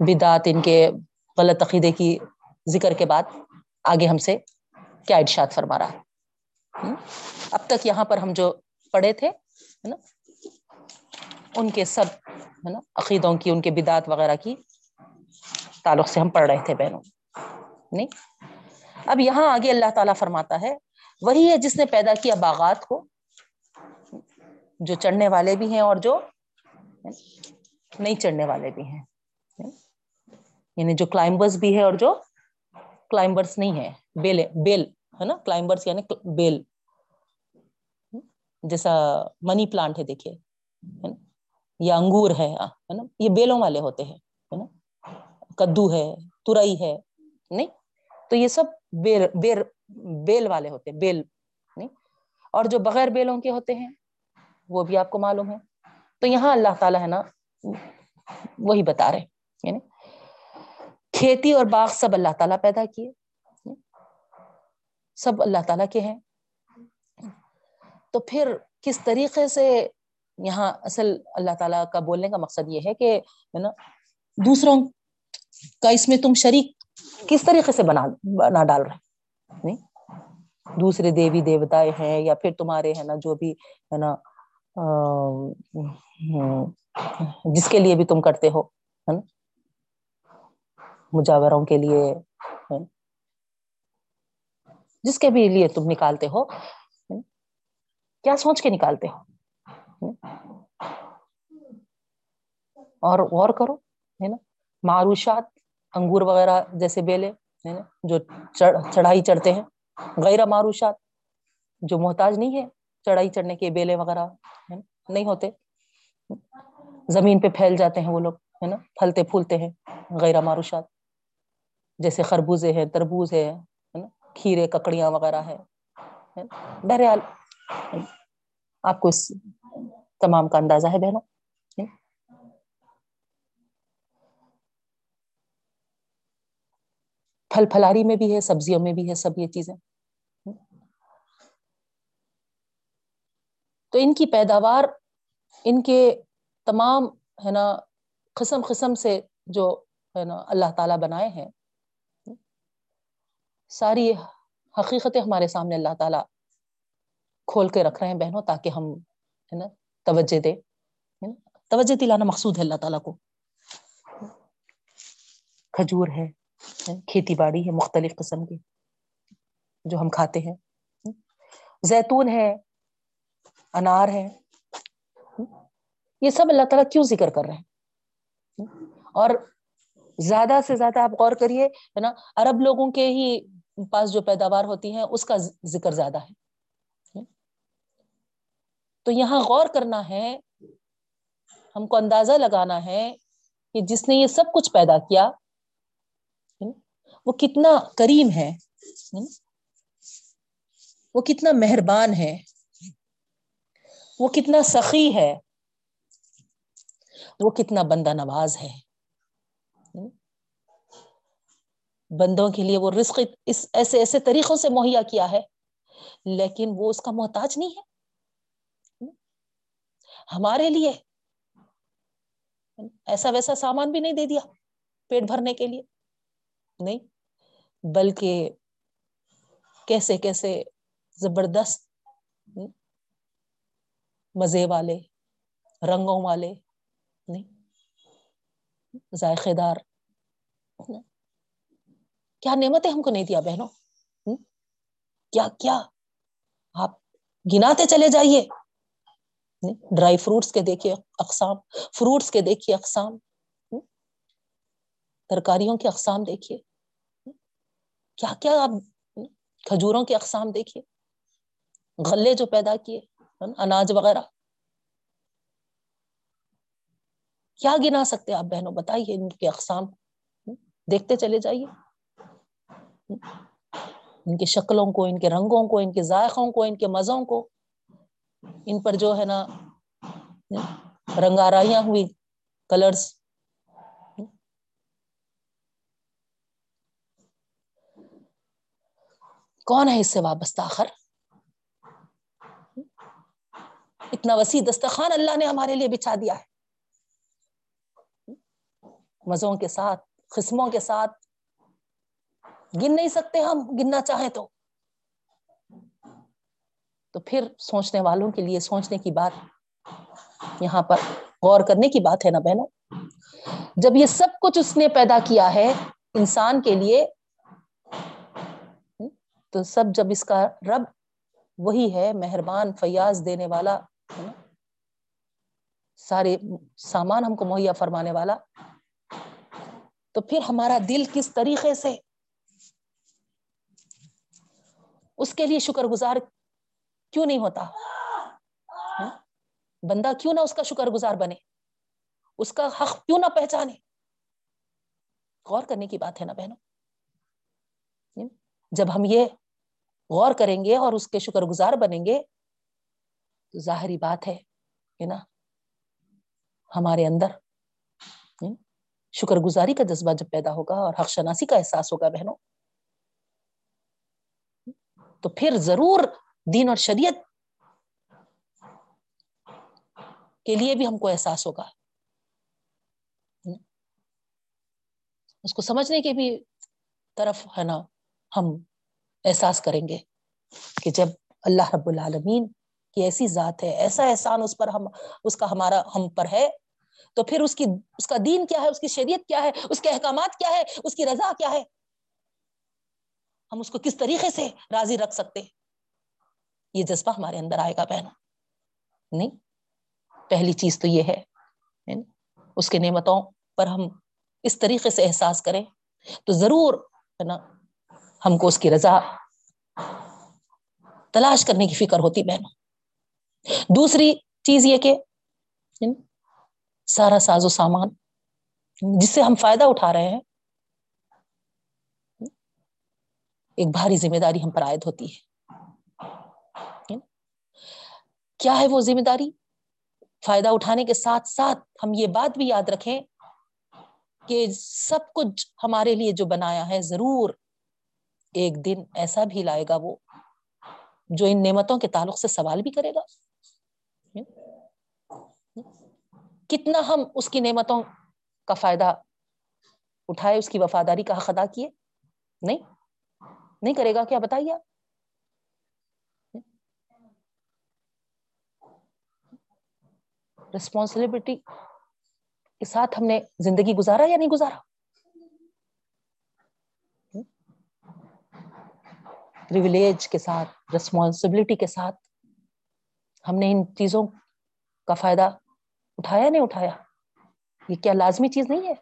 بدعت، ان کے غلط عقیدے کی ذکر کے بعد آگے ہم سے کیا ارشاد فرما رہا ہے؟ اب تک یہاں پر ہم جو پڑھے تھے نا، ان کے سب، ہے نا، عقیدوں کی، ان کے بدعت وغیرہ کی تعلق سے ہم پڑھ رہے تھے بہنوں۔ نہیں؟ اب یہاں آگے اللہ تعالیٰ فرماتا ہے، وہی ہے جس نے پیدا کیا باغات کو، جو چڑھنے والے بھی ہیں اور جو نہیں چڑھنے والے بھی ہیں۔ یعنی جو کلائمبرز بھی ہے اور جو کلائمبرس نہیں ہے بیل بیل، ہے نا؟ کلائمبرس یعنی بیل۔ جیسا منی پلانٹ ہے، دیکھیے۔ یا انگور ہاں، ہے نا؟ یہ بیلوں والے ہوتے ہیں کدو ہے ترئی ہے، نہیں؟ تو یہ سب بیر بیر بیل والے ہوتے ہیں، بیل، نہیں؟ اور جو بغیر بیلوں کے ہوتے ہیں، وہ بھی آپ کو معلوم ہے۔ تو یہاں اللہ تعالیٰ ہے نا، وہی بتا رہے یعنی کھیتی اور باغ سب اللہ تعالیٰ پیدا کیے۔ سب اللہ تعالیٰ کے ہیں۔ تو پھر کس طریقے سے یہاں اصل اللہ تعالیٰ کا بولنے کا مقصد یہ ہے کہ ہے نا، دوسروں کا اس میں تم شریک کس طریقے سے بنا بنا ڈال رہے نہیں؟ دوسرے دیوی دیوتا ہیں یا پھر تمہارے ہے نا، جو بھی ہے نا جس کے لیے بھی تم کرتے ہو، ہے نا؟ مجاوروں کے لیے جس کے بھی لیے تم نکالتے ہو کیا سوچ کے نکالتے ہو؟ اور غور کرو، ہے نا۔ معروشات، انگور وغیرہ جیسے بیلے، ہے نا، جو چڑھائی چڑھتے ہیں۔ غیر معروشات، جو محتاج نہیں ہے چڑھائی چڑھنے کے بیلے وغیرہ نہیں ہوتے۔ زمین پہ پھیل جاتے ہیں وہ لوگ، ہے نا، پھلتے پھولتے ہیں غیر معروشات۔ جیسے خربوزے ہیں، تربوز ہے نا؟ کھیرے، ککڑیاں وغیرہ ہے بہرحال، آپ کو اس تمام کا اندازہ ہے بہنوں پھل پھلاری میں بھی ہے، سبزیوں میں بھی ہے، سب یہ چیزیں تو ان کی پیداوار، ان کے تمام، ہے نا، قسم قسم سے جو، ہے نا، اللہ تعالیٰ بنائے ہیں ساری حقیقتیں ہمارے سامنے اللہ تعالیٰ کھول کے رکھ رہے ہیں بہنوں، تاکہ ہم، ہے نا، توجہ دے توجہ دلانا مقصود ہے اللہ تعالیٰ کو۔ کھجور ہے، کھیتی باڑی ہے مختلف قسم کی جو ہم کھاتے ہیں۔ زیتون ہے، انار ہے۔ یہ سب اللہ تعالیٰ کیوں ذکر کر رہے ہیں؟ اور زیادہ سے زیادہ آپ غور کریے، ہے نا، عرب لوگوں کے ہی پاس جو پیداوار ہوتی ہیں اس کا ذکر زیادہ ہے۔ تو یہاں غور کرنا ہے، ہم کو اندازہ لگانا ہے کہ جس نے یہ سب کچھ پیدا کیا وہ کتنا کریم ہے۔ وہ کتنا مہربان ہے۔ وہ کتنا سخی ہے۔ وہ کتنا بندہ نواز ہے۔ بندوں کے لیے وہ رزق اس ایسے ایسے طریقوں سے مہیا کیا ہے، لیکن وہ اس کا محتاج نہیں ہے۔ ہمارے لیے ایسا ویسا سامان بھی نہیں دے دیا پیٹ بھرنے کے لیے۔ نہیں، بلکہ کیسے کیسے زبردست مزے والے، رنگوں والے، نہیں، ذائقے دار۔ کیا نعمتیں ہم کو نہیں دیا بہنوں؟ کیا کیا؟ آپ گناتے چلے جائیے۔ ڈرائی فروٹس کے دیکھیے اقسام، فروٹس کے دیکھیے اقسام۔ ترکاریوں کے اقسام دیکھیے۔ کیا کیا آپ کھجوروں کے اقسام دیکھیے؟ غلے جو پیدا کیے اناج وغیرہ۔ کیا گنا سکتے آپ بہنوں؟ بتائیے ان کے اقسام۔ دیکھتے چلے جائیے۔ ان کی شکلوں کو، ان کے رنگوں کو، ان کے ذائقوں کو، ان کے مزوں کو۔ ان پر جو ہے نا رنگارائیاں ہوئی کلرس کون ہے اس سے وابستہ آخر؟ اتنا وسیع دستخان اللہ نے ہمارے لیے بچھا دیا ہے۔ مزوں کے ساتھ، قسموں کے ساتھ گن نہیں سکتے ہم، گننا چاہیں تو۔ تو پھر سوچنے والوں کے لیے، سوچنے کی بات، یہاں پر غور کرنے کی بات ہے نا بہنوں۔ جب یہ سب کچھ اس نے پیدا کیا ہے انسان کے لیے تو سب جب اس کا رب وہی ہے، مہربان، فیاض دینے والا سارے سامان ہم کو مہیا فرمانے والا۔ تو پھر ہمارا دل کس طریقے سے اس کے لیے شکر گزار کیوں نہیں ہوتا؟ ہاں؟ بندہ کیوں نہ اس کا شکر گزار بنے؟ اس کا حق کیوں نہ پہچانے؟ غور کرنے کی بات ہے نا بہنوں؟ جب ہم یہ غور کریں گے اور اس کے شکر گزار بنیں گے، تو ظاہری بات ہے نا؟ ہمارے اندر شکر گزاری کا جذبہ جب پیدا ہوگا اور حق شناسی کا احساس ہوگا بہنوں تو پھر ضرور دین اور شریعت کے لیے بھی ہم کو احساس ہوگا۔ اس کو سمجھنے کے بھی طرف ہے نا، ہم احساس کریں گے کہ جب اللہ رب العالمین کی ایسی ذات ہے، ایسا احسان اس پر ہم، اس کا ہمارا ہم پر ہے، تو پھر اس کی، اس کا دین کیا ہے، اس کی شریعت کیا ہے، اس کے احکامات کیا ہے، اس کی رضا کیا ہے؟ ہم اس کو کس طریقے سے راضی رکھ سکتے؟ یہ جذبہ ہمارے اندر آئے گا بہنوں نہیں، پہلی چیز تو یہ ہے اس کے نعمتوں پر ہم اس طریقے سے احساس کریں تو ضرور، ہے نا، ہم کو اس کی رضا تلاش کرنے کی فکر ہوتی بہنوں دوسری چیز یہ کہ سارا ساز و سامان جس سے ہم فائدہ اٹھا رہے ہیں ایک بھاری ذمہ داری ہم پر عائد ہوتی ہے۔ یعنی کیا ہے وہ ذمہ داری؟ فائدہ اٹھانے کے ساتھ ساتھ ہم یہ بات بھی یاد رکھیں کہ سب کچھ ہمارے لیے جو بنایا ہے ضرور ایک دن ایسا بھی لائے گا وہ جو ان نعمتوں کے تعلق سے سوال بھی کرے گا۔ یعنی کتنا ہم اس کی نعمتوں کا فائدہ اٹھائے، اس کی وفاداری کا حق ادا کیے؟ نہیں۔ نہیں کرے گا، کیا بتائیے رسپانسبلٹی کے ساتھ ہم نے زندگی گزارا یا نہیں گزارا؟ پرولیج کے ساتھ رسپانسبلٹی کے ساتھ ہم نے ان چیزوں کا فائدہ اٹھایا نہیں اٹھایا؟ یہ کیا لازمی چیز نہیں ہے؟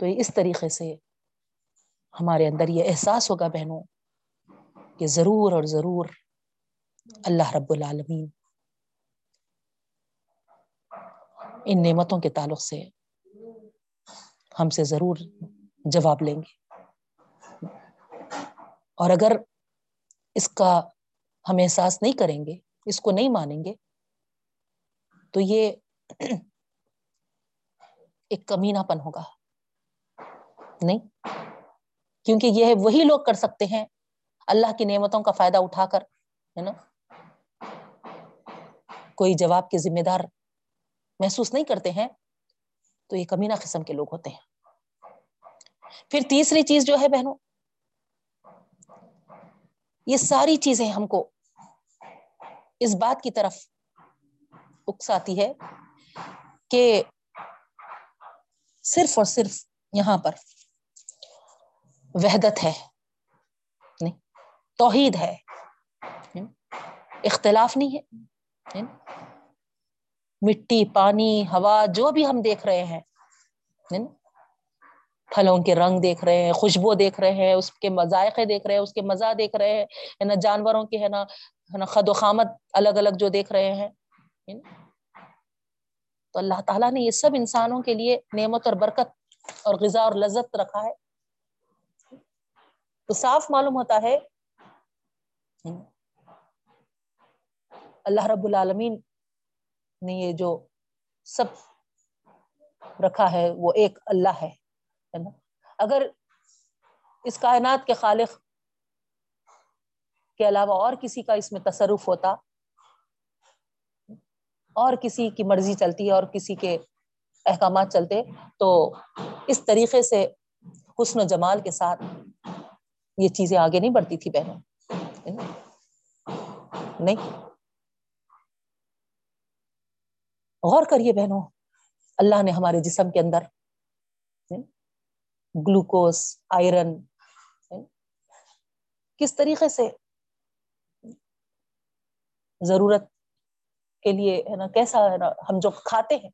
تو اس طریقے سے ہمارے اندر یہ احساس ہوگا بہنوں کہ ضرور اور ضرور اللہ رب العالمین ان نعمتوں کے تعلق سے ہم سے ضرور جواب لیں گے۔ اور اگر اس کا ہم احساس نہیں کریں گے، اس کو نہیں مانیں گے، تو یہ ایک کمینہ پن ہوگا۔ نہیں؟ کیونکہ یہ وہی لوگ کر سکتے ہیں اللہ کی نعمتوں کا فائدہ اٹھا کر، ہے نا؟ کوئی جواب کے ذمہ دار محسوس نہیں کرتے ہیں، تو یہ کمینہ قسم کے لوگ ہوتے ہیں۔ پھر تیسری چیز جو ہے بہنوں، یہ ساری چیزیں ہم کو اس بات کی طرف اکساتی ہے کہ صرف اور صرف یہاں پر وحدت ہے۔ نہیں، توحید ہے۔ اختلاف نہیں ہے۔ مٹی، پانی، ہوا، جو بھی ہم دیکھ رہے ہیں۔ پھلوں کے رنگ دیکھ رہے ہیں، خوشبو دیکھ رہے ہیں، اس کے مذائقے دیکھ رہے ہیں، اس کے مزہ دیکھ رہے ہیں۔ ہے نا، جانوروں کے، ہے نا ہے نا، خد و خامت الگ الگ جو دیکھ رہے ہیں۔ تو اللہ تعالیٰ نے یہ سب انسانوں کے لیے نعمت اور برکت اور غذا اور لذت رکھا ہے۔ تو صاف معلوم ہوتا ہے۔ اللہ رب العالمین نے یہ جو سب رکھا ہے، وہ ایک اللہ ہے اگر اس کائنات کے خالق کے علاوہ اور کسی کا اس میں تصرف ہوتا، اور کسی کی مرضی چلتی ہے اور کسی کے احکامات چلتے، تو اس طریقے سے حسن و جمال کے ساتھ یہ چیزیں آگے نہیں بڑھتی تھی بہنوں۔ نہیں۔ غور کریے بہنوں، اللہ نے ہمارے جسم کے اندر گلوکوز، آئرن، کس طریقے سے ضرورت کے لیے، ہے نا، کیسا، ہے نا، ہم جو کھاتے ہیں،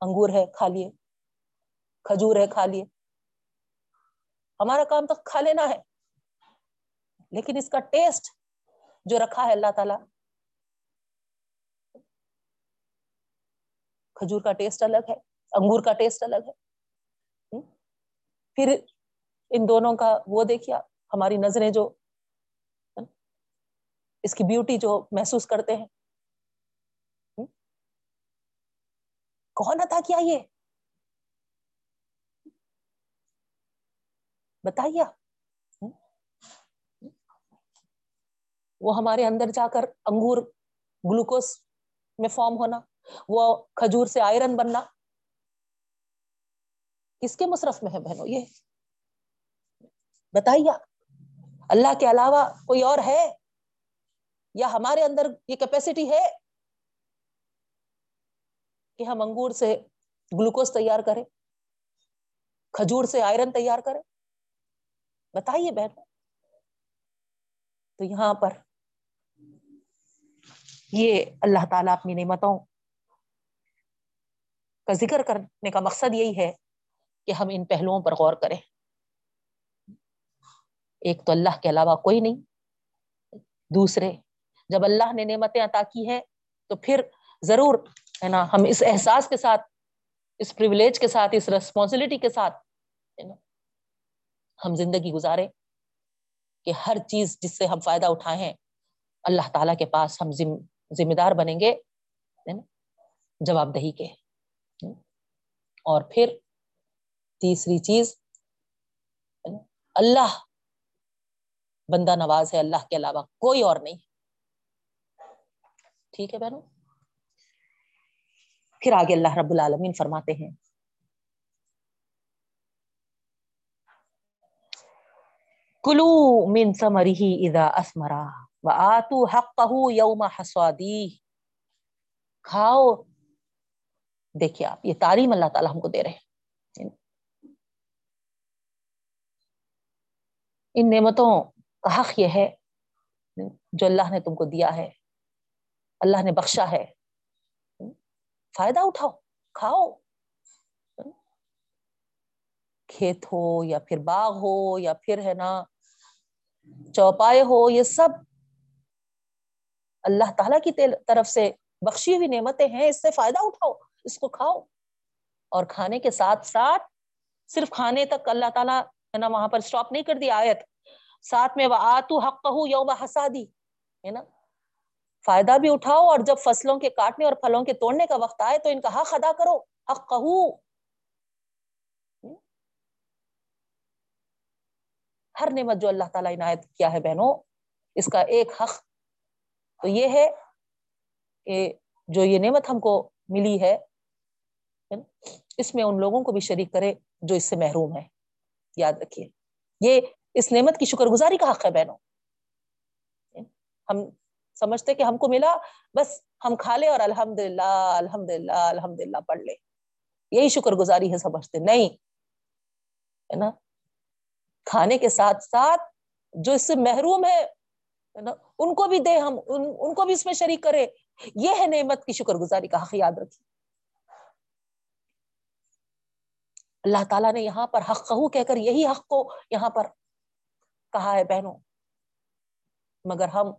انگور ہے کھا لیے، کھجور ہے کھا لیے۔ ہمارا کام تو کھا لینا ہے۔ لیکن اس کا ٹیسٹ جو رکھا ہے اللہ تعالی، کھجور کا ٹیسٹ الگ ہے، انگور کا ٹیسٹ الگ ہے۔ پھر ان دونوں کا وہ دیکھیا ہماری نظریں جو اس کی بیوٹی جو محسوس کرتے ہیں۔ کون تھا کیا یہ؟ بتائیے وہ ہمارے اندر جا کر انگور گلوکوز میں فارم ہونا، وہ کھجور سے آئرن بننا۔ کس کے مصرف میں ہے بہنوں یہ؟ بتائیے اللہ کے علاوہ کوئی اور ہے؟ یا ہمارے اندر یہ کیپیسٹی ہے کہ ہم انگور سے گلوکوز تیار کریں، کھجور سے آئرن تیار کریں؟ بتائیے بہن۔ تو یہاں پر یہ اللہ تعالیٰ اپنی نعمتوں کا ذکر کرنے کا مقصد یہی ہے کہ ہم ان پہلوؤں پر غور کریں۔ ایک تو اللہ کے علاوہ کوئی نہیں۔ دوسرے، جب اللہ نے نعمتیں عطا کی ہے تو پھر ضرور ہے نا، ہم اس احساس کے ساتھ، اس پرولیج کے ساتھ، اس ریسپانسبلٹی کے ساتھ ہم زندگی گزارے کہ ہر چیز جس سے ہم فائدہ اٹھائے اللہ تعالیٰ کے پاس ہم ذمہ دار بنیں گے جواب دہی کے۔ اور پھر تیسری چیز، اللہ بندہ نواز ہے، اللہ کے علاوہ کوئی اور نہیں۔ ٹھیک ہے بہنوں؟ پھر آگے اللہ رب العالمین فرماتے ہیں کلو من سمری ادا اسمرا و آتو یوم حسوادی کھاؤ دیکھیے آپ یہ تعلیم اللہ تعالیٰ ہم کو دے رہے ان نعمتوں کا حق یہ ہے جو اللہ نے تم کو دیا ہے اللہ نے بخشا ہے فائدہ اٹھاؤ کھاؤ کھیت ہو یا پھر باغ ہو یا پھر ہے نا چوپائے ہو، یہ سب اللہ تعالیٰ کی طرف سے بخشی ہوئی نعمتیں ہیں، اس سے فائدہ اٹھاؤ، اس کو کھاؤ۔ اور کھانے کے ساتھ ساتھ صرف کھانے تک اللہ تعالیٰ ہے نا وہاں پر اسٹاپ نہیں کر دیا آیت۔ ساتھ میں وہ آتو حق کہ یوم حسادی، ہے نا؟ فائدہ بھی اٹھاؤ اور جب فصلوں کے کاٹنے اور پھلوں کے توڑنے کا وقت آئے تو ان کا حق ادا کرو۔ حق کہ ہر نعمت جو اللہ تعالیٰ عنایت کیا ہے بہنوں، اس کا ایک حق تو یہ ہے کہ جو یہ نعمت ہم کو ملی ہے، اس میں ان لوگوں کو بھی شریک کرے جو اس سے محروم ہے یاد رکھیے، یہ اس نعمت کی شکر گزاری کا حق ہے بہنوں۔ ہم سمجھتے کہ ہم کو ملا، بس ہم کھا لے اور الحمد للہ الحمد للہ الحمد للہ پڑھ لے۔ یہی شکر گزاری ہے، سمجھتے۔ نہیں، ہے نا؟ کھانے کے ساتھ ساتھ جو اس سے محروم ہے ان کو بھی دے ہم، ان کو بھی اس میں شریک کرے۔ یہ ہے نعمت کی شکر گزاری کا حق یاد رکھی اللہ تعالیٰ نے یہاں پر حق کہو کہہ کر یہی حق کو یہاں پر کہا ہے، بہنوں۔ مگر ہم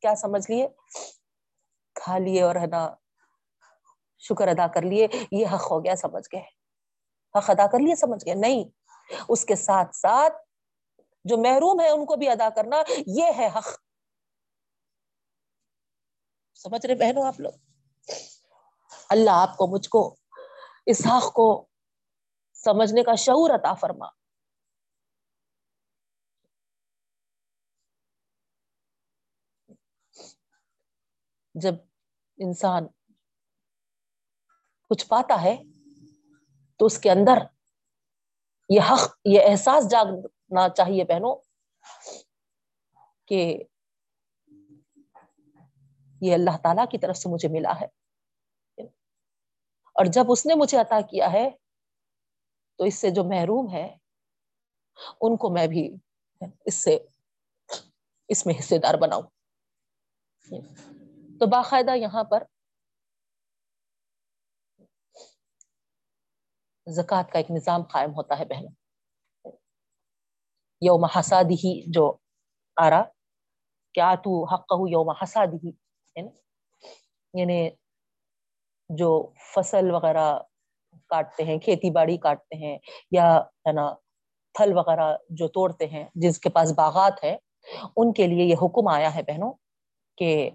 کیا سمجھ لیے؟ کھا لیے اور ہے نا، شکر ادا کر لیے۔ یہ حق ہو گیا، سمجھ گئے۔ حق ادا کر لیے، سمجھ گئے۔ نہیں اس کے ساتھ ساتھ جو محروم ہے ان کو بھی ادا کرنا، یہ ہے حق۔ سمجھ رہے بہنوں آپ لوگ؟ اللہ آپ کو، مجھ کو اس حق کو سمجھنے کا شعور عطا فرما۔ جب انسان کچھ پاتا ہے تو اس کے اندر یہ حق، یہ احساس جاگنا چاہیے بہنوں کہ یہ اللہ تعالی کی طرف سے مجھے ملا ہے۔ اور جب اس نے مجھے عطا کیا ہے، تو اس سے جو محروم ہے، ان کو میں بھی اس سے، اس میں حصے دار بناؤں۔ تو باقاعدہ یہاں پر زکوٰۃ کا ایک نظام قائم ہوتا ہے بہن۔ یوم حسادی ہی جو آ رہا کیا تو حق یوم حسادی یعنی-, یعنی جو فصل وغیرہ کاٹتے ہیں، کھیتی باڑی کاٹتے ہیں، یا ہے نا پھل وغیرہ جو توڑتے ہیں، جس کے پاس باغات ہے ان کے لیے یہ حکم آیا ہے بہنوں کہ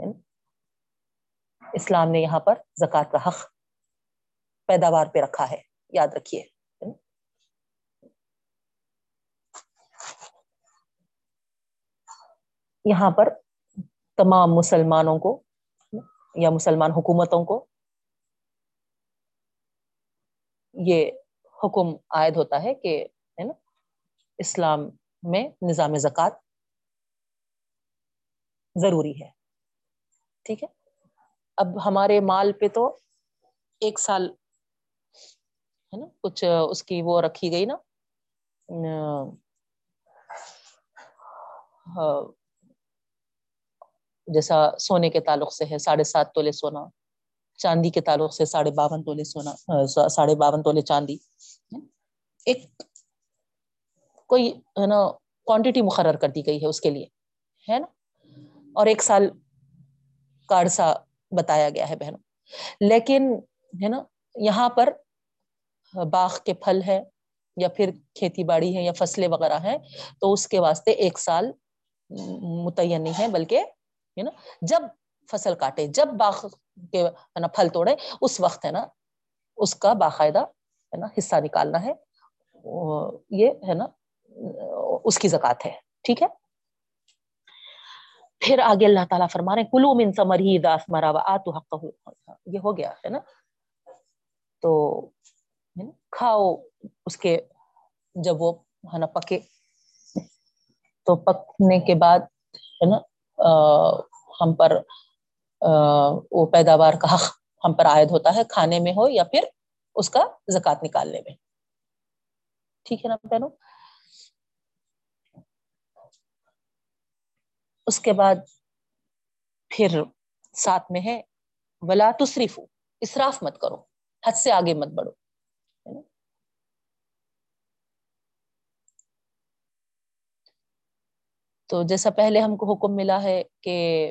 یعنی اسلام نے یہاں پر زکوٰۃ کا حق پیداوار پہ رکھا ہے۔ یاد رکھیے۔ یہاں پر تمام مسلمانوں کو یا مسلمان حکومتوں کو یہ حکم عائد ہوتا ہے کہ ہے نا، اسلام میں نظام زکوٰۃ ضروری ہے۔ ٹھیک ہے۔ اب ہمارے مال پہ تو ایک سال ہے نا؟ کچھ اس کی وہ رکھی گئی نا؟ جیسا سونے کے تعلق سے ہے، ساڑھے سات تولے سونا، چاندی کے تعلق سے ساڑھے باون تولے سونا ساڑھے باون تولے چاندی ایک کوئی، ہے نا کوانٹٹی مقرر کر دی گئی ہے اس کے لیے، ہے نا؟ اور ایک سال کا عرصہ بتایا گیا ہے بہنوں، لیکن، ہے نا، یہاں پر باغ کے پھل ہے یا پھر کھیتی باڑی ہے یا فصلیں وغیرہ ہیں، تو اس کے واسطے ایک سال متعین نہیں ہے بلکہ ہے نا جب فصل کاٹے جب باغ کے نا، پھل توڑے اس وقت، ہے نا، اس کا باقاعدہ، ہے نا، حصہ نکالنا ہے، یہ، ہے نا، اس کی زکات ہے، ٹھیک ہے؟ پھر آگے اللہ تعالیٰ فرما رہے کلو من سمر ہی داس مرا آتو حق یہ ہو گیا، ہے نا، تو کھاؤ، اس کے جب وہ ہے نا پکے۔ تو پکنے کے بعد ہے نا ہم پر وہ پیداوار کا حق ہم پر عائد ہوتا ہے، کھانے میں ہو یا پھر اس کا زکات نکالنے میں۔ ٹھیک ہے نا بہنوں؟ اس کے بعد پھر ساتھ میں ہے، ولا تصریف اسراف مت کرو، حد سے آگے مت بڑھو۔ تو جیسا پہلے ہم کو حکم ملا ہے کہ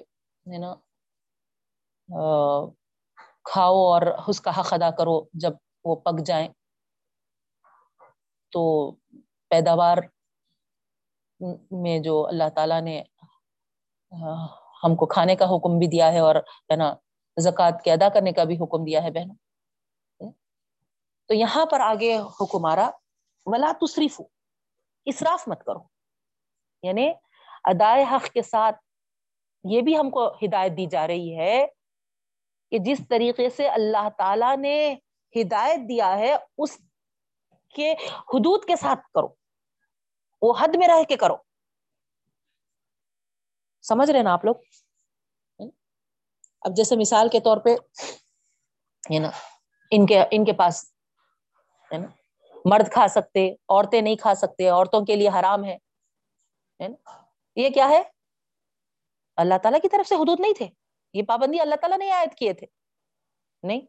ہے نا کھاؤ اور اس کا حق ادا کرو جب وہ پک جائیں۔ تو پیداوار میں جو اللہ تعالیٰ نے ہم کو کھانے کا حکم بھی دیا ہے اور، ہے نا، زکوٰۃ کے ادا کرنے کا بھی حکم دیا ہے بہنوں۔ تو یہاں پر آگے حکم آ رہا، ولا تصریف اسراف مت کرو۔ یعنی ادائے حق کے ساتھ یہ بھی ہم کو ہدایت دی جا رہی ہے کہ جس طریقے سے اللہ تعالی نے ہدایت دیا ہے، اس کے حدود کے ساتھ کرو۔ وہ حد میں رہ کے کرو۔ سمجھ رہے نا آپ لوگ؟ اب جیسے مثال کے طور پہ، ہے نا، ان کے ان کے پاس، ہے نا، مرد کھا سکتے، عورتیں نہیں کھا سکتے، عورتوں کے لیے حرام ہے۔ یہ کیا ہے؟ اللہ تعالیٰ کی طرف سے حدود نہیں تھے۔ یہ پابندی اللہ تعالیٰ نے عائد کیے تھے۔ نہیں؟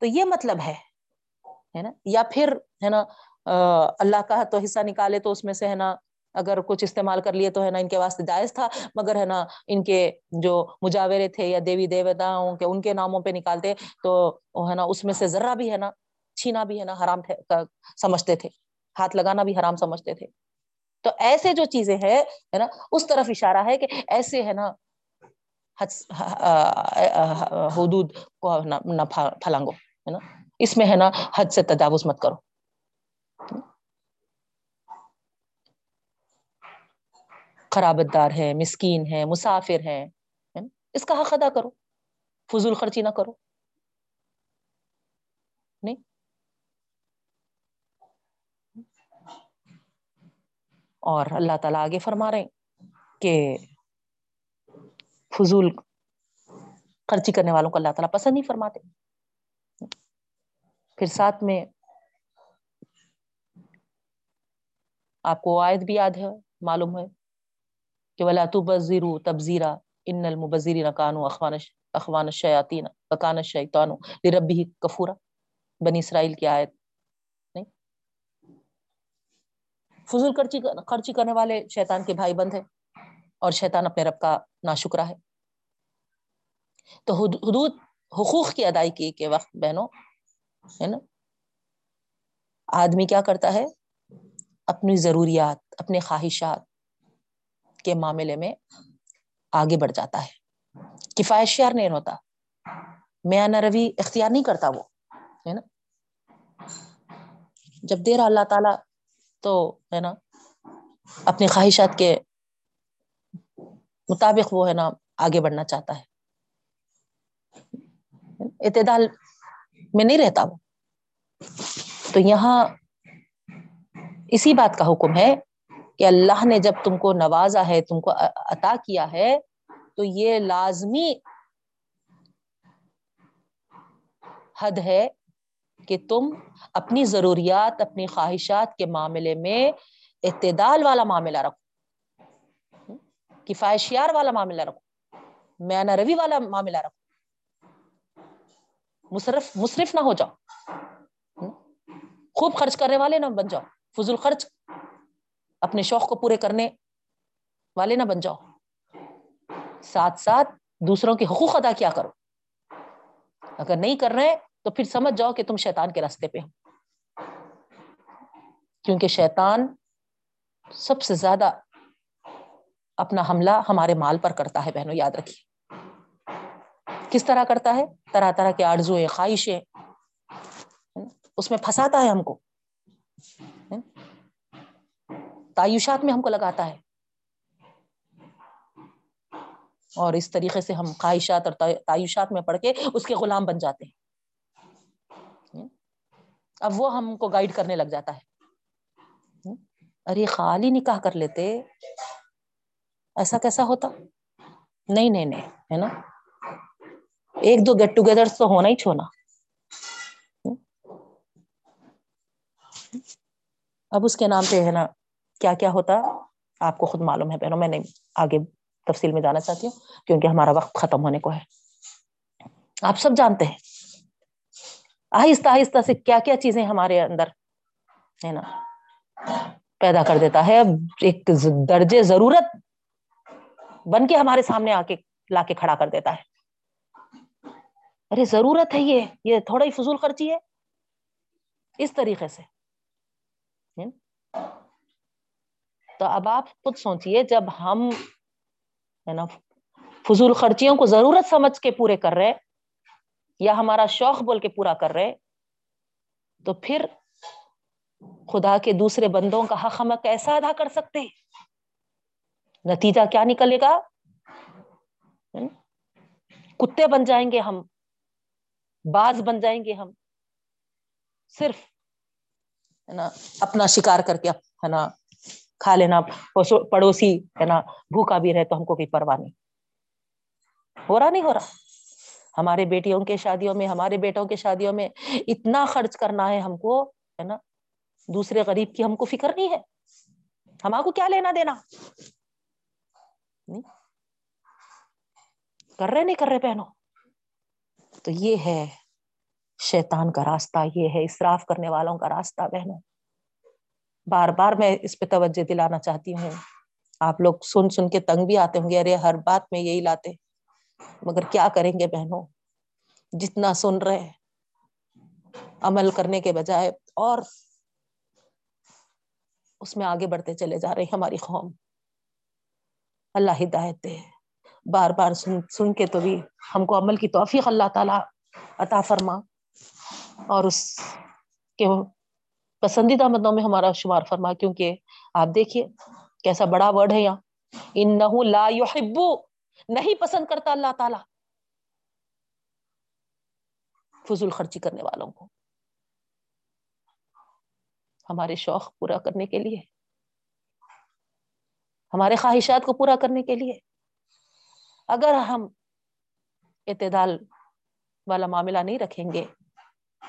تو یہ مطلب ہے نا؟ یا پھر، ہے نا اللہ کا تو حصہ نکالے تو اس میں سے، ہے نا، اگر کچھ استعمال کر لیے تو، ہے نا، ان کے واسطے جائز تھا۔ مگر، ہے نا، ان کے جو مجاورے تھے یا دیوی دیوتاؤں کے، ان کے ناموں پہ نکالتے تو، ہے نا، اس میں سے ذرا بھی، ہے نا، چھینا بھی، ہے نا، حرام سمجھتے تھے۔ ہاتھ لگانا بھی حرام سمجھتے تھے۔ تو ایسے جو چیزیں ہے نا، اس طرف اشارہ ہے کہ ایسے ہے نا حدود کو نہ پھلانگو، ہے نا؟ اس میں ہے نا حد سے تجاوز مت کرو۔ خرابت دار ہے مسکین ہے مسافر ہے اس کا حق ادا کرو۔ فضول خرچی نہ کرو۔ نہیں؟ اور اللہ تعالیٰ آگے فرما رہے کہ فضول خرچی کرنے والوں کو اللہ تعالیٰ پسند نہیں فرماتے۔ پھر ساتھ میں آپ کو عائد بھی یاد ہے، معلوم ہے کہ ولا تبذروا تبذیرا ان المبذرین کانوا اخوان اخوان الشیاطین وکان الشیطان لربه کفورا بنی اسرائیل کی آیت نہیں فضول خرچی خرچی کرنے والے شیطان کے بھائی بند ہیں اور شیطان اپنے رب کا ناشکرا ہے۔ تو حدود، حقوق کی ادائیگی کے وقت بہنوں، ہے نا؟ آدمی کیا کرتا ہے؟ اپنی ضروریات اپنے خواہشات کے معاملے میں آگے بڑھ جاتا ہے۔ کفایت شیار نہیں ہوتا۔ میاں روی، اختیار نہیں کرتا وہ، ہے نا؟ جب دے رہا اللہ تعالی تو ہے نا، اپنی خواہشات کے مطابق وہ ہے نا آگے بڑھنا چاہتا ہے۔ اعتدال میں نہیں رہتا وہ۔ تو یہاں اسی بات کا حکم ہے کہ اللہ نے جب تم کو نوازا ہے، تم کو عطا کیا ہے، تو یہ لازمی حد ہے کہ تم اپنی ضروریات، اپنی خواہشات کے معاملے میں اعتدال والا معاملہ رکھو، کفایشیار والا معاملہ رکھو میانا روی والا معاملہ رکھو، مصرف مصرف نہ ہو جاؤ، خوب خرچ کرنے والے نہ بن جاؤ، فضول خرچ اپنے شوق کو پورے کرنے والے نہ بن جاؤ، ساتھ ساتھ دوسروں کے حقوق ادا کیا کرو، اگر نہیں کر رہے تو پھر سمجھ جاؤ کہ تم شیطان کے راستے پہ ہو۔ کیونکہ شیطان سب سے زیادہ اپنا حملہ ہمارے مال پر کرتا ہے، بہنوں، یاد رکھیے۔ کس طرح کرتا ہے؟ طرح طرح کے آرزویں خواہشیں اس میں پھنساتا ہے ہم کو۔ تعیشات میں ہم کو لگاتا ہے۔ اور اس طریقے سے ہم خواہشات اور تعیشات میں پڑھ کے اس کے غلام بن جاتے ہیں۔ اب وہ ہم کو گائیڈ کرنے لگ جاتا ہے۔ ارے خالی نکاح کر لیتے، ایسا کیسا ہوتا؟ نہیں نہیں نہیں، ہے نا؟ ایک دو گیٹ ٹوگیدر تو ہونا ہی چھونا۔ اب اس کے نام پہ ہے نا، کیا کیا ہوتا؟ آپ کو خود معلوم ہے پہنو میں نے آگے تفصیل میں جانا چاہتی ہوں، کیونکہ ہمارا وقت ختم ہونے کو ہے۔ آپ سب جانتے ہیں۔ آہستہ آہستہ سے کیا کیا چیزیں ہمارے اندر ہے نا، پیدا کر دیتا ہے۔ ایک درجے ضرورت بن کے ہمارے سامنے آ کے، لا کے کھڑا کر دیتا ہے۔ ارے ضرورت ہے یہ یہ تھوڑا ہی فضول خرچی ہے۔ اس طریقے سے۔ تو اب آپ خود سوچیے جب ہم ہے نا، فضول خرچیوں کو ضرورت سمجھ کے پورے کر رہے یا ہمارا شوق بول کے پورا کر رہے، تو پھر خدا کے دوسرے بندوں کا حق ہم کیسا ادا کر سکتے نتیجہ کیا نکلے گا؟ کتے بن جائیں گے ہم، باز بن جائیں گے ہم، صرف، ہے نا، اپنا شکار کر کے، ہے نا، کھا لینا پڑوسی، ہے نا، بھوکا بھی رہے تو ہم کو کوئی پرواہ نہیں۔ ہو رہا نہیں ہو رہا؟ ہمارے بیٹیوں کے شادیوں میں، ہمارے بیٹوں کے شادیوں میں اتنا خرچ کرنا ہے ہم کو، ہے نا؟ دوسرے غریب کی ہم کو فکر نہیں ہے۔ ہم کو کیا لینا دینا؟ کر رہے نہیں کر رہے پہنو تو یہ ہے شیطان کا راستہ، یہ ہے اصراف کرنے والوں کا راستہ بہنوں۔ بار بار میں اس پہ توجہ دلانا چاہتی ہوں۔ آپ لوگ سن سن کے تنگ بھی آتے ہوں گے، ارے ہر بات میں یہی لاتے۔ مگر کیا کریں گے بہنوں؟ جتنا سن رہے عمل کرنے کے بجائے، اور اس میں آگے بڑھتے چلے جا رہے ہماری قوم۔ اللہ ہدایت دے۔ بار بار سن سن کے تو بھی ہم کو عمل کی توفیق اللہ تعالی عطا فرما۔ اور اس کے پسندیدہ مدوں میں ہمارا شمار فرما، کیونکہ آپ دیکھیے کیسا بڑا ورڈ ہے یہاں۔ ان لا يحب نہیں پسند کرتا اللہ تعالی۔ فضول خرچی کرنے والوں کو۔ ہمارے شوق پورا کرنے کے لیے۔ ہمارے خواہشات کو پورا کرنے کے لیے۔ اگر ہم اعتدال والا معاملہ نہیں رکھیں گے،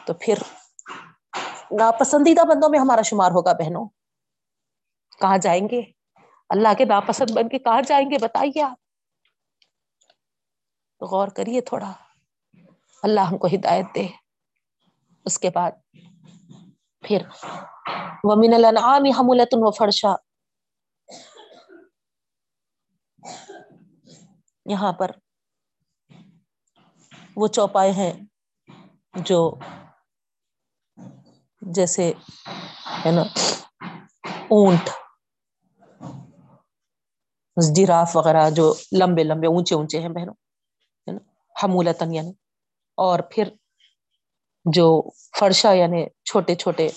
تو پھر ناپسندیدہ بندوں میں ہمارا شمار ہوگا بہنوں۔ کہاں جائیں گے؟ اللہ کے ناپسند بن کے کہاں جائیں گے؟ بتائیے آپ۔ غور کریے تھوڑا۔ اللہ ہم کو ہدایت دے۔ اس کے بعد پھر ومن الانعام حمولت و فرشا یہاں پر وہ چوپائے ہیں جو جیسے ہے نا، اونٹ، جراف وغیرہ جو لمبے لمبے، اونچے اونچے ہیں بہنوں۔ ہے حمولتن یعنی۔ اور پھر جو فرشا یعنی چھوٹے چھوٹے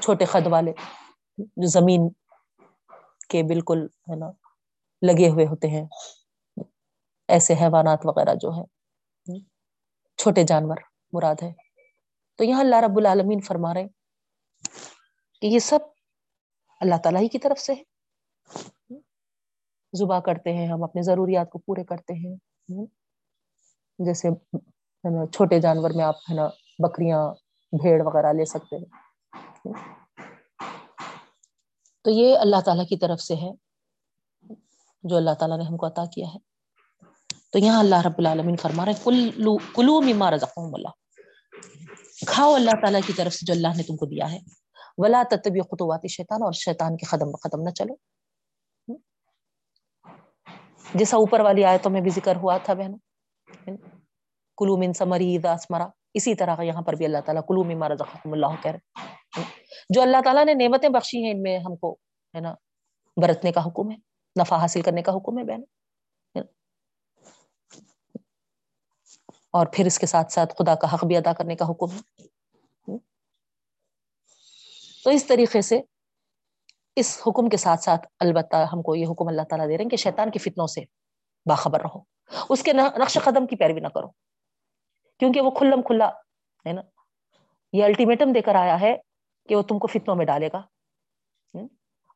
چھوٹے خد والے جو زمین کے بالکل ہے نا، لگے ہوئے ہوتے ہیں۔ ایسے حیوانات وغیرہ جو ہے چھوٹے جانور مراد ہے۔ تو یہاں اللہ رب العالمین فرما رہے ہیں کہ یہ سب اللہ تعالیٰ ہی کی طرف سے ہے۔ زبا کرتے ہیں، ہم اپنے ضروریات کو پورے کرتے ہیں جیسے چھوٹے جانور میں آپ ہے نا بکریاں، بھیڑ وغیرہ لے سکتے ہیں۔ تو یہ اللہ تعالیٰ کی طرف سے ہے، جو اللہ تعالیٰ نے ہم کو عطا کیا ہے۔ تو یہاں اللہ رب العالمین فرما رہے کلو کلو مما رزقہم اللہ۔ کھاؤ اللہ تعالیٰ کی طرف سے جو اللہ نے تم کو دیا ہے۔ ولا تتبی خطوات شیطان اور شیطان کے قدم بقدم نہ چلو۔ جیسا اوپر والی آیتوں میں بھی ذکر ہوا تھا بہن کلو من سمری اسمرا اسی طرح کا یہاں پر بھی اللہ تعالیٰ کلو مما رزقہم اللہ کہہ رہے جو اللہ تعالیٰ نے نعمتیں بخشی ہیں، ان میں ہم کو، ہے نا، برتنے کا حکم ہے، نفع حاصل کرنے کا حکم ہے بہن اور پھر اس کے ساتھ ساتھ خدا کا حق بھی ادا کرنے کا حکم ہے۔ تو اس طریقے سے اس حکم کے ساتھ ساتھ البتہ ہم کو یہ حکم اللہ تعالیٰ دے رہے ہیں کہ شیطان کی فتنوں سے باخبر رہو۔ اس کے نقش قدم کی پیروی نہ کرو۔ کیونکہ وہ کھلم کھلا، ہے نا؟ یہ الٹیمیٹم دے کر آیا ہے کہ وہ تم کو فتنوں میں ڈالے گا۔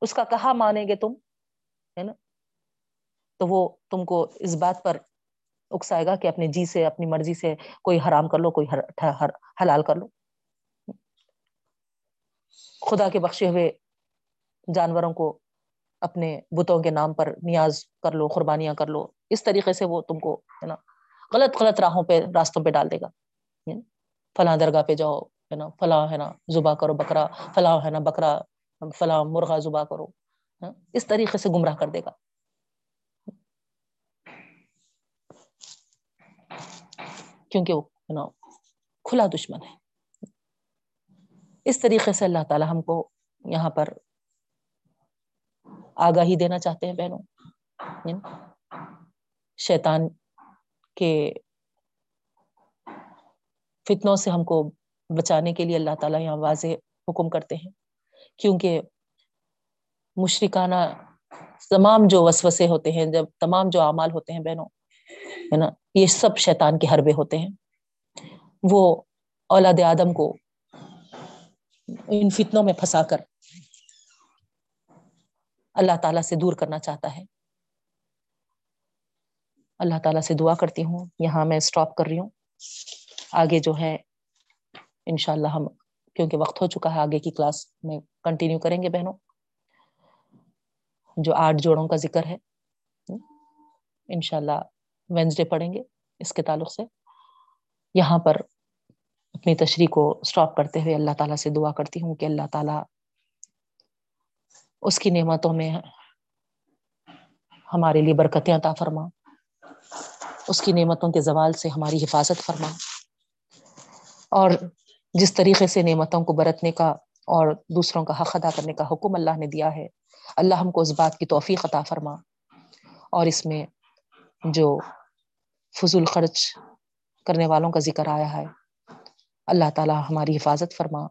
اس کا کہا مانیں گے تم، ہے نا؟ تو وہ تم کو اس بات پر اکسائے گا کہ اپنے جی سے، اپنی مرضی سے کوئی حرام کر لو، کوئی حلال کر لو۔ خدا کے بخشے ہوئے جانوروں کو اپنے بتوں کے نام پر نیاز کر لو، قربانیاں کر لو۔ اس طریقے سے وہ تم کو، ہے نا، غلط غلط راہوں پہ، راستوں پہ ڈال دے گا۔ یعنی فلاں درگاہ پہ جاؤ، ہے نا، فلاں، ہے نا زبا کرو بکرا، فلاں، ہے نا، بکرا، فلاں، مرغا زبا کرو۔ اس طریقے سے گمراہ کر دے گا۔ کیونکہ وہ، ہے نا، کھلا دشمن ہے۔ اس طریقے سے اللہ تعالی ہم کو یہاں پر آگاہی دینا چاہتے ہیں بہنوں شیطان کے فتنوں سے ہم کو بچانے کے لیے اللہ تعالیٰ یہاں واضح حکم کرتے ہیں۔ کیونکہ مشرکانہ تمام جو وسوسے ہوتے ہیں، جب تمام جو اعمال ہوتے ہیں بہنوں، ہے نا؟ یہ سب شیطان کے حربے ہوتے ہیں۔ وہ اولاد آدم کو ان فتنوں میں پھنسا کر اللہ تعالیٰ سے دور کرنا چاہتا ہے۔ اللہ تعالیٰ سے دعا کرتی ہوں۔ یہاں میں اسٹاپ کر رہی ہوں۔ آگے جو ہے، انشاءاللہ ہم، کیونکہ وقت ہو چکا ہے، آگے کی کلاس میں کنٹینیو کریں گے بہنوں۔ جو آٹھ جوڑوں کا ذکر ہے، انشاءاللہ وینسڈے پڑھیں گے اس کے تعلق سے۔ یہاں پر اپنی تشریح کو اسٹاپ کرتے ہوئے اللہ تعالیٰ سے دعا کرتی ہوں کہ اللہ تعالیٰ اس کی نعمتوں میں ہمارے لیے برکتیں عطا فرما۔ اس کی نعمتوں کے زوال سے ہماری حفاظت فرما۔ اور جس طریقے سے نعمتوں کو برتنے کا اور دوسروں کا حق ادا کرنے کا حکم اللہ نے دیا ہے، اللہ ہم کو اس بات کی توفیق عطا فرما۔ اور اس میں جو فضول خرچ کرنے والوں کا ذکر آیا ہے، اللہ تعالی ہماری حفاظت فرما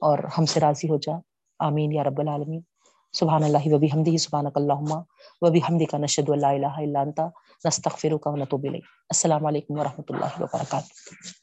اور ہم سے راضی ہو جا۔ آمین یا رب العالمین۔ سبحان اللہ وبی حمدی سبحانک اللہ وبی حمدی کا نشد اللہ الہ الا انتا نستغفرک و نتوب الیک۔ السلام علیکم ورحمۃ اللہ وبرکاتہ۔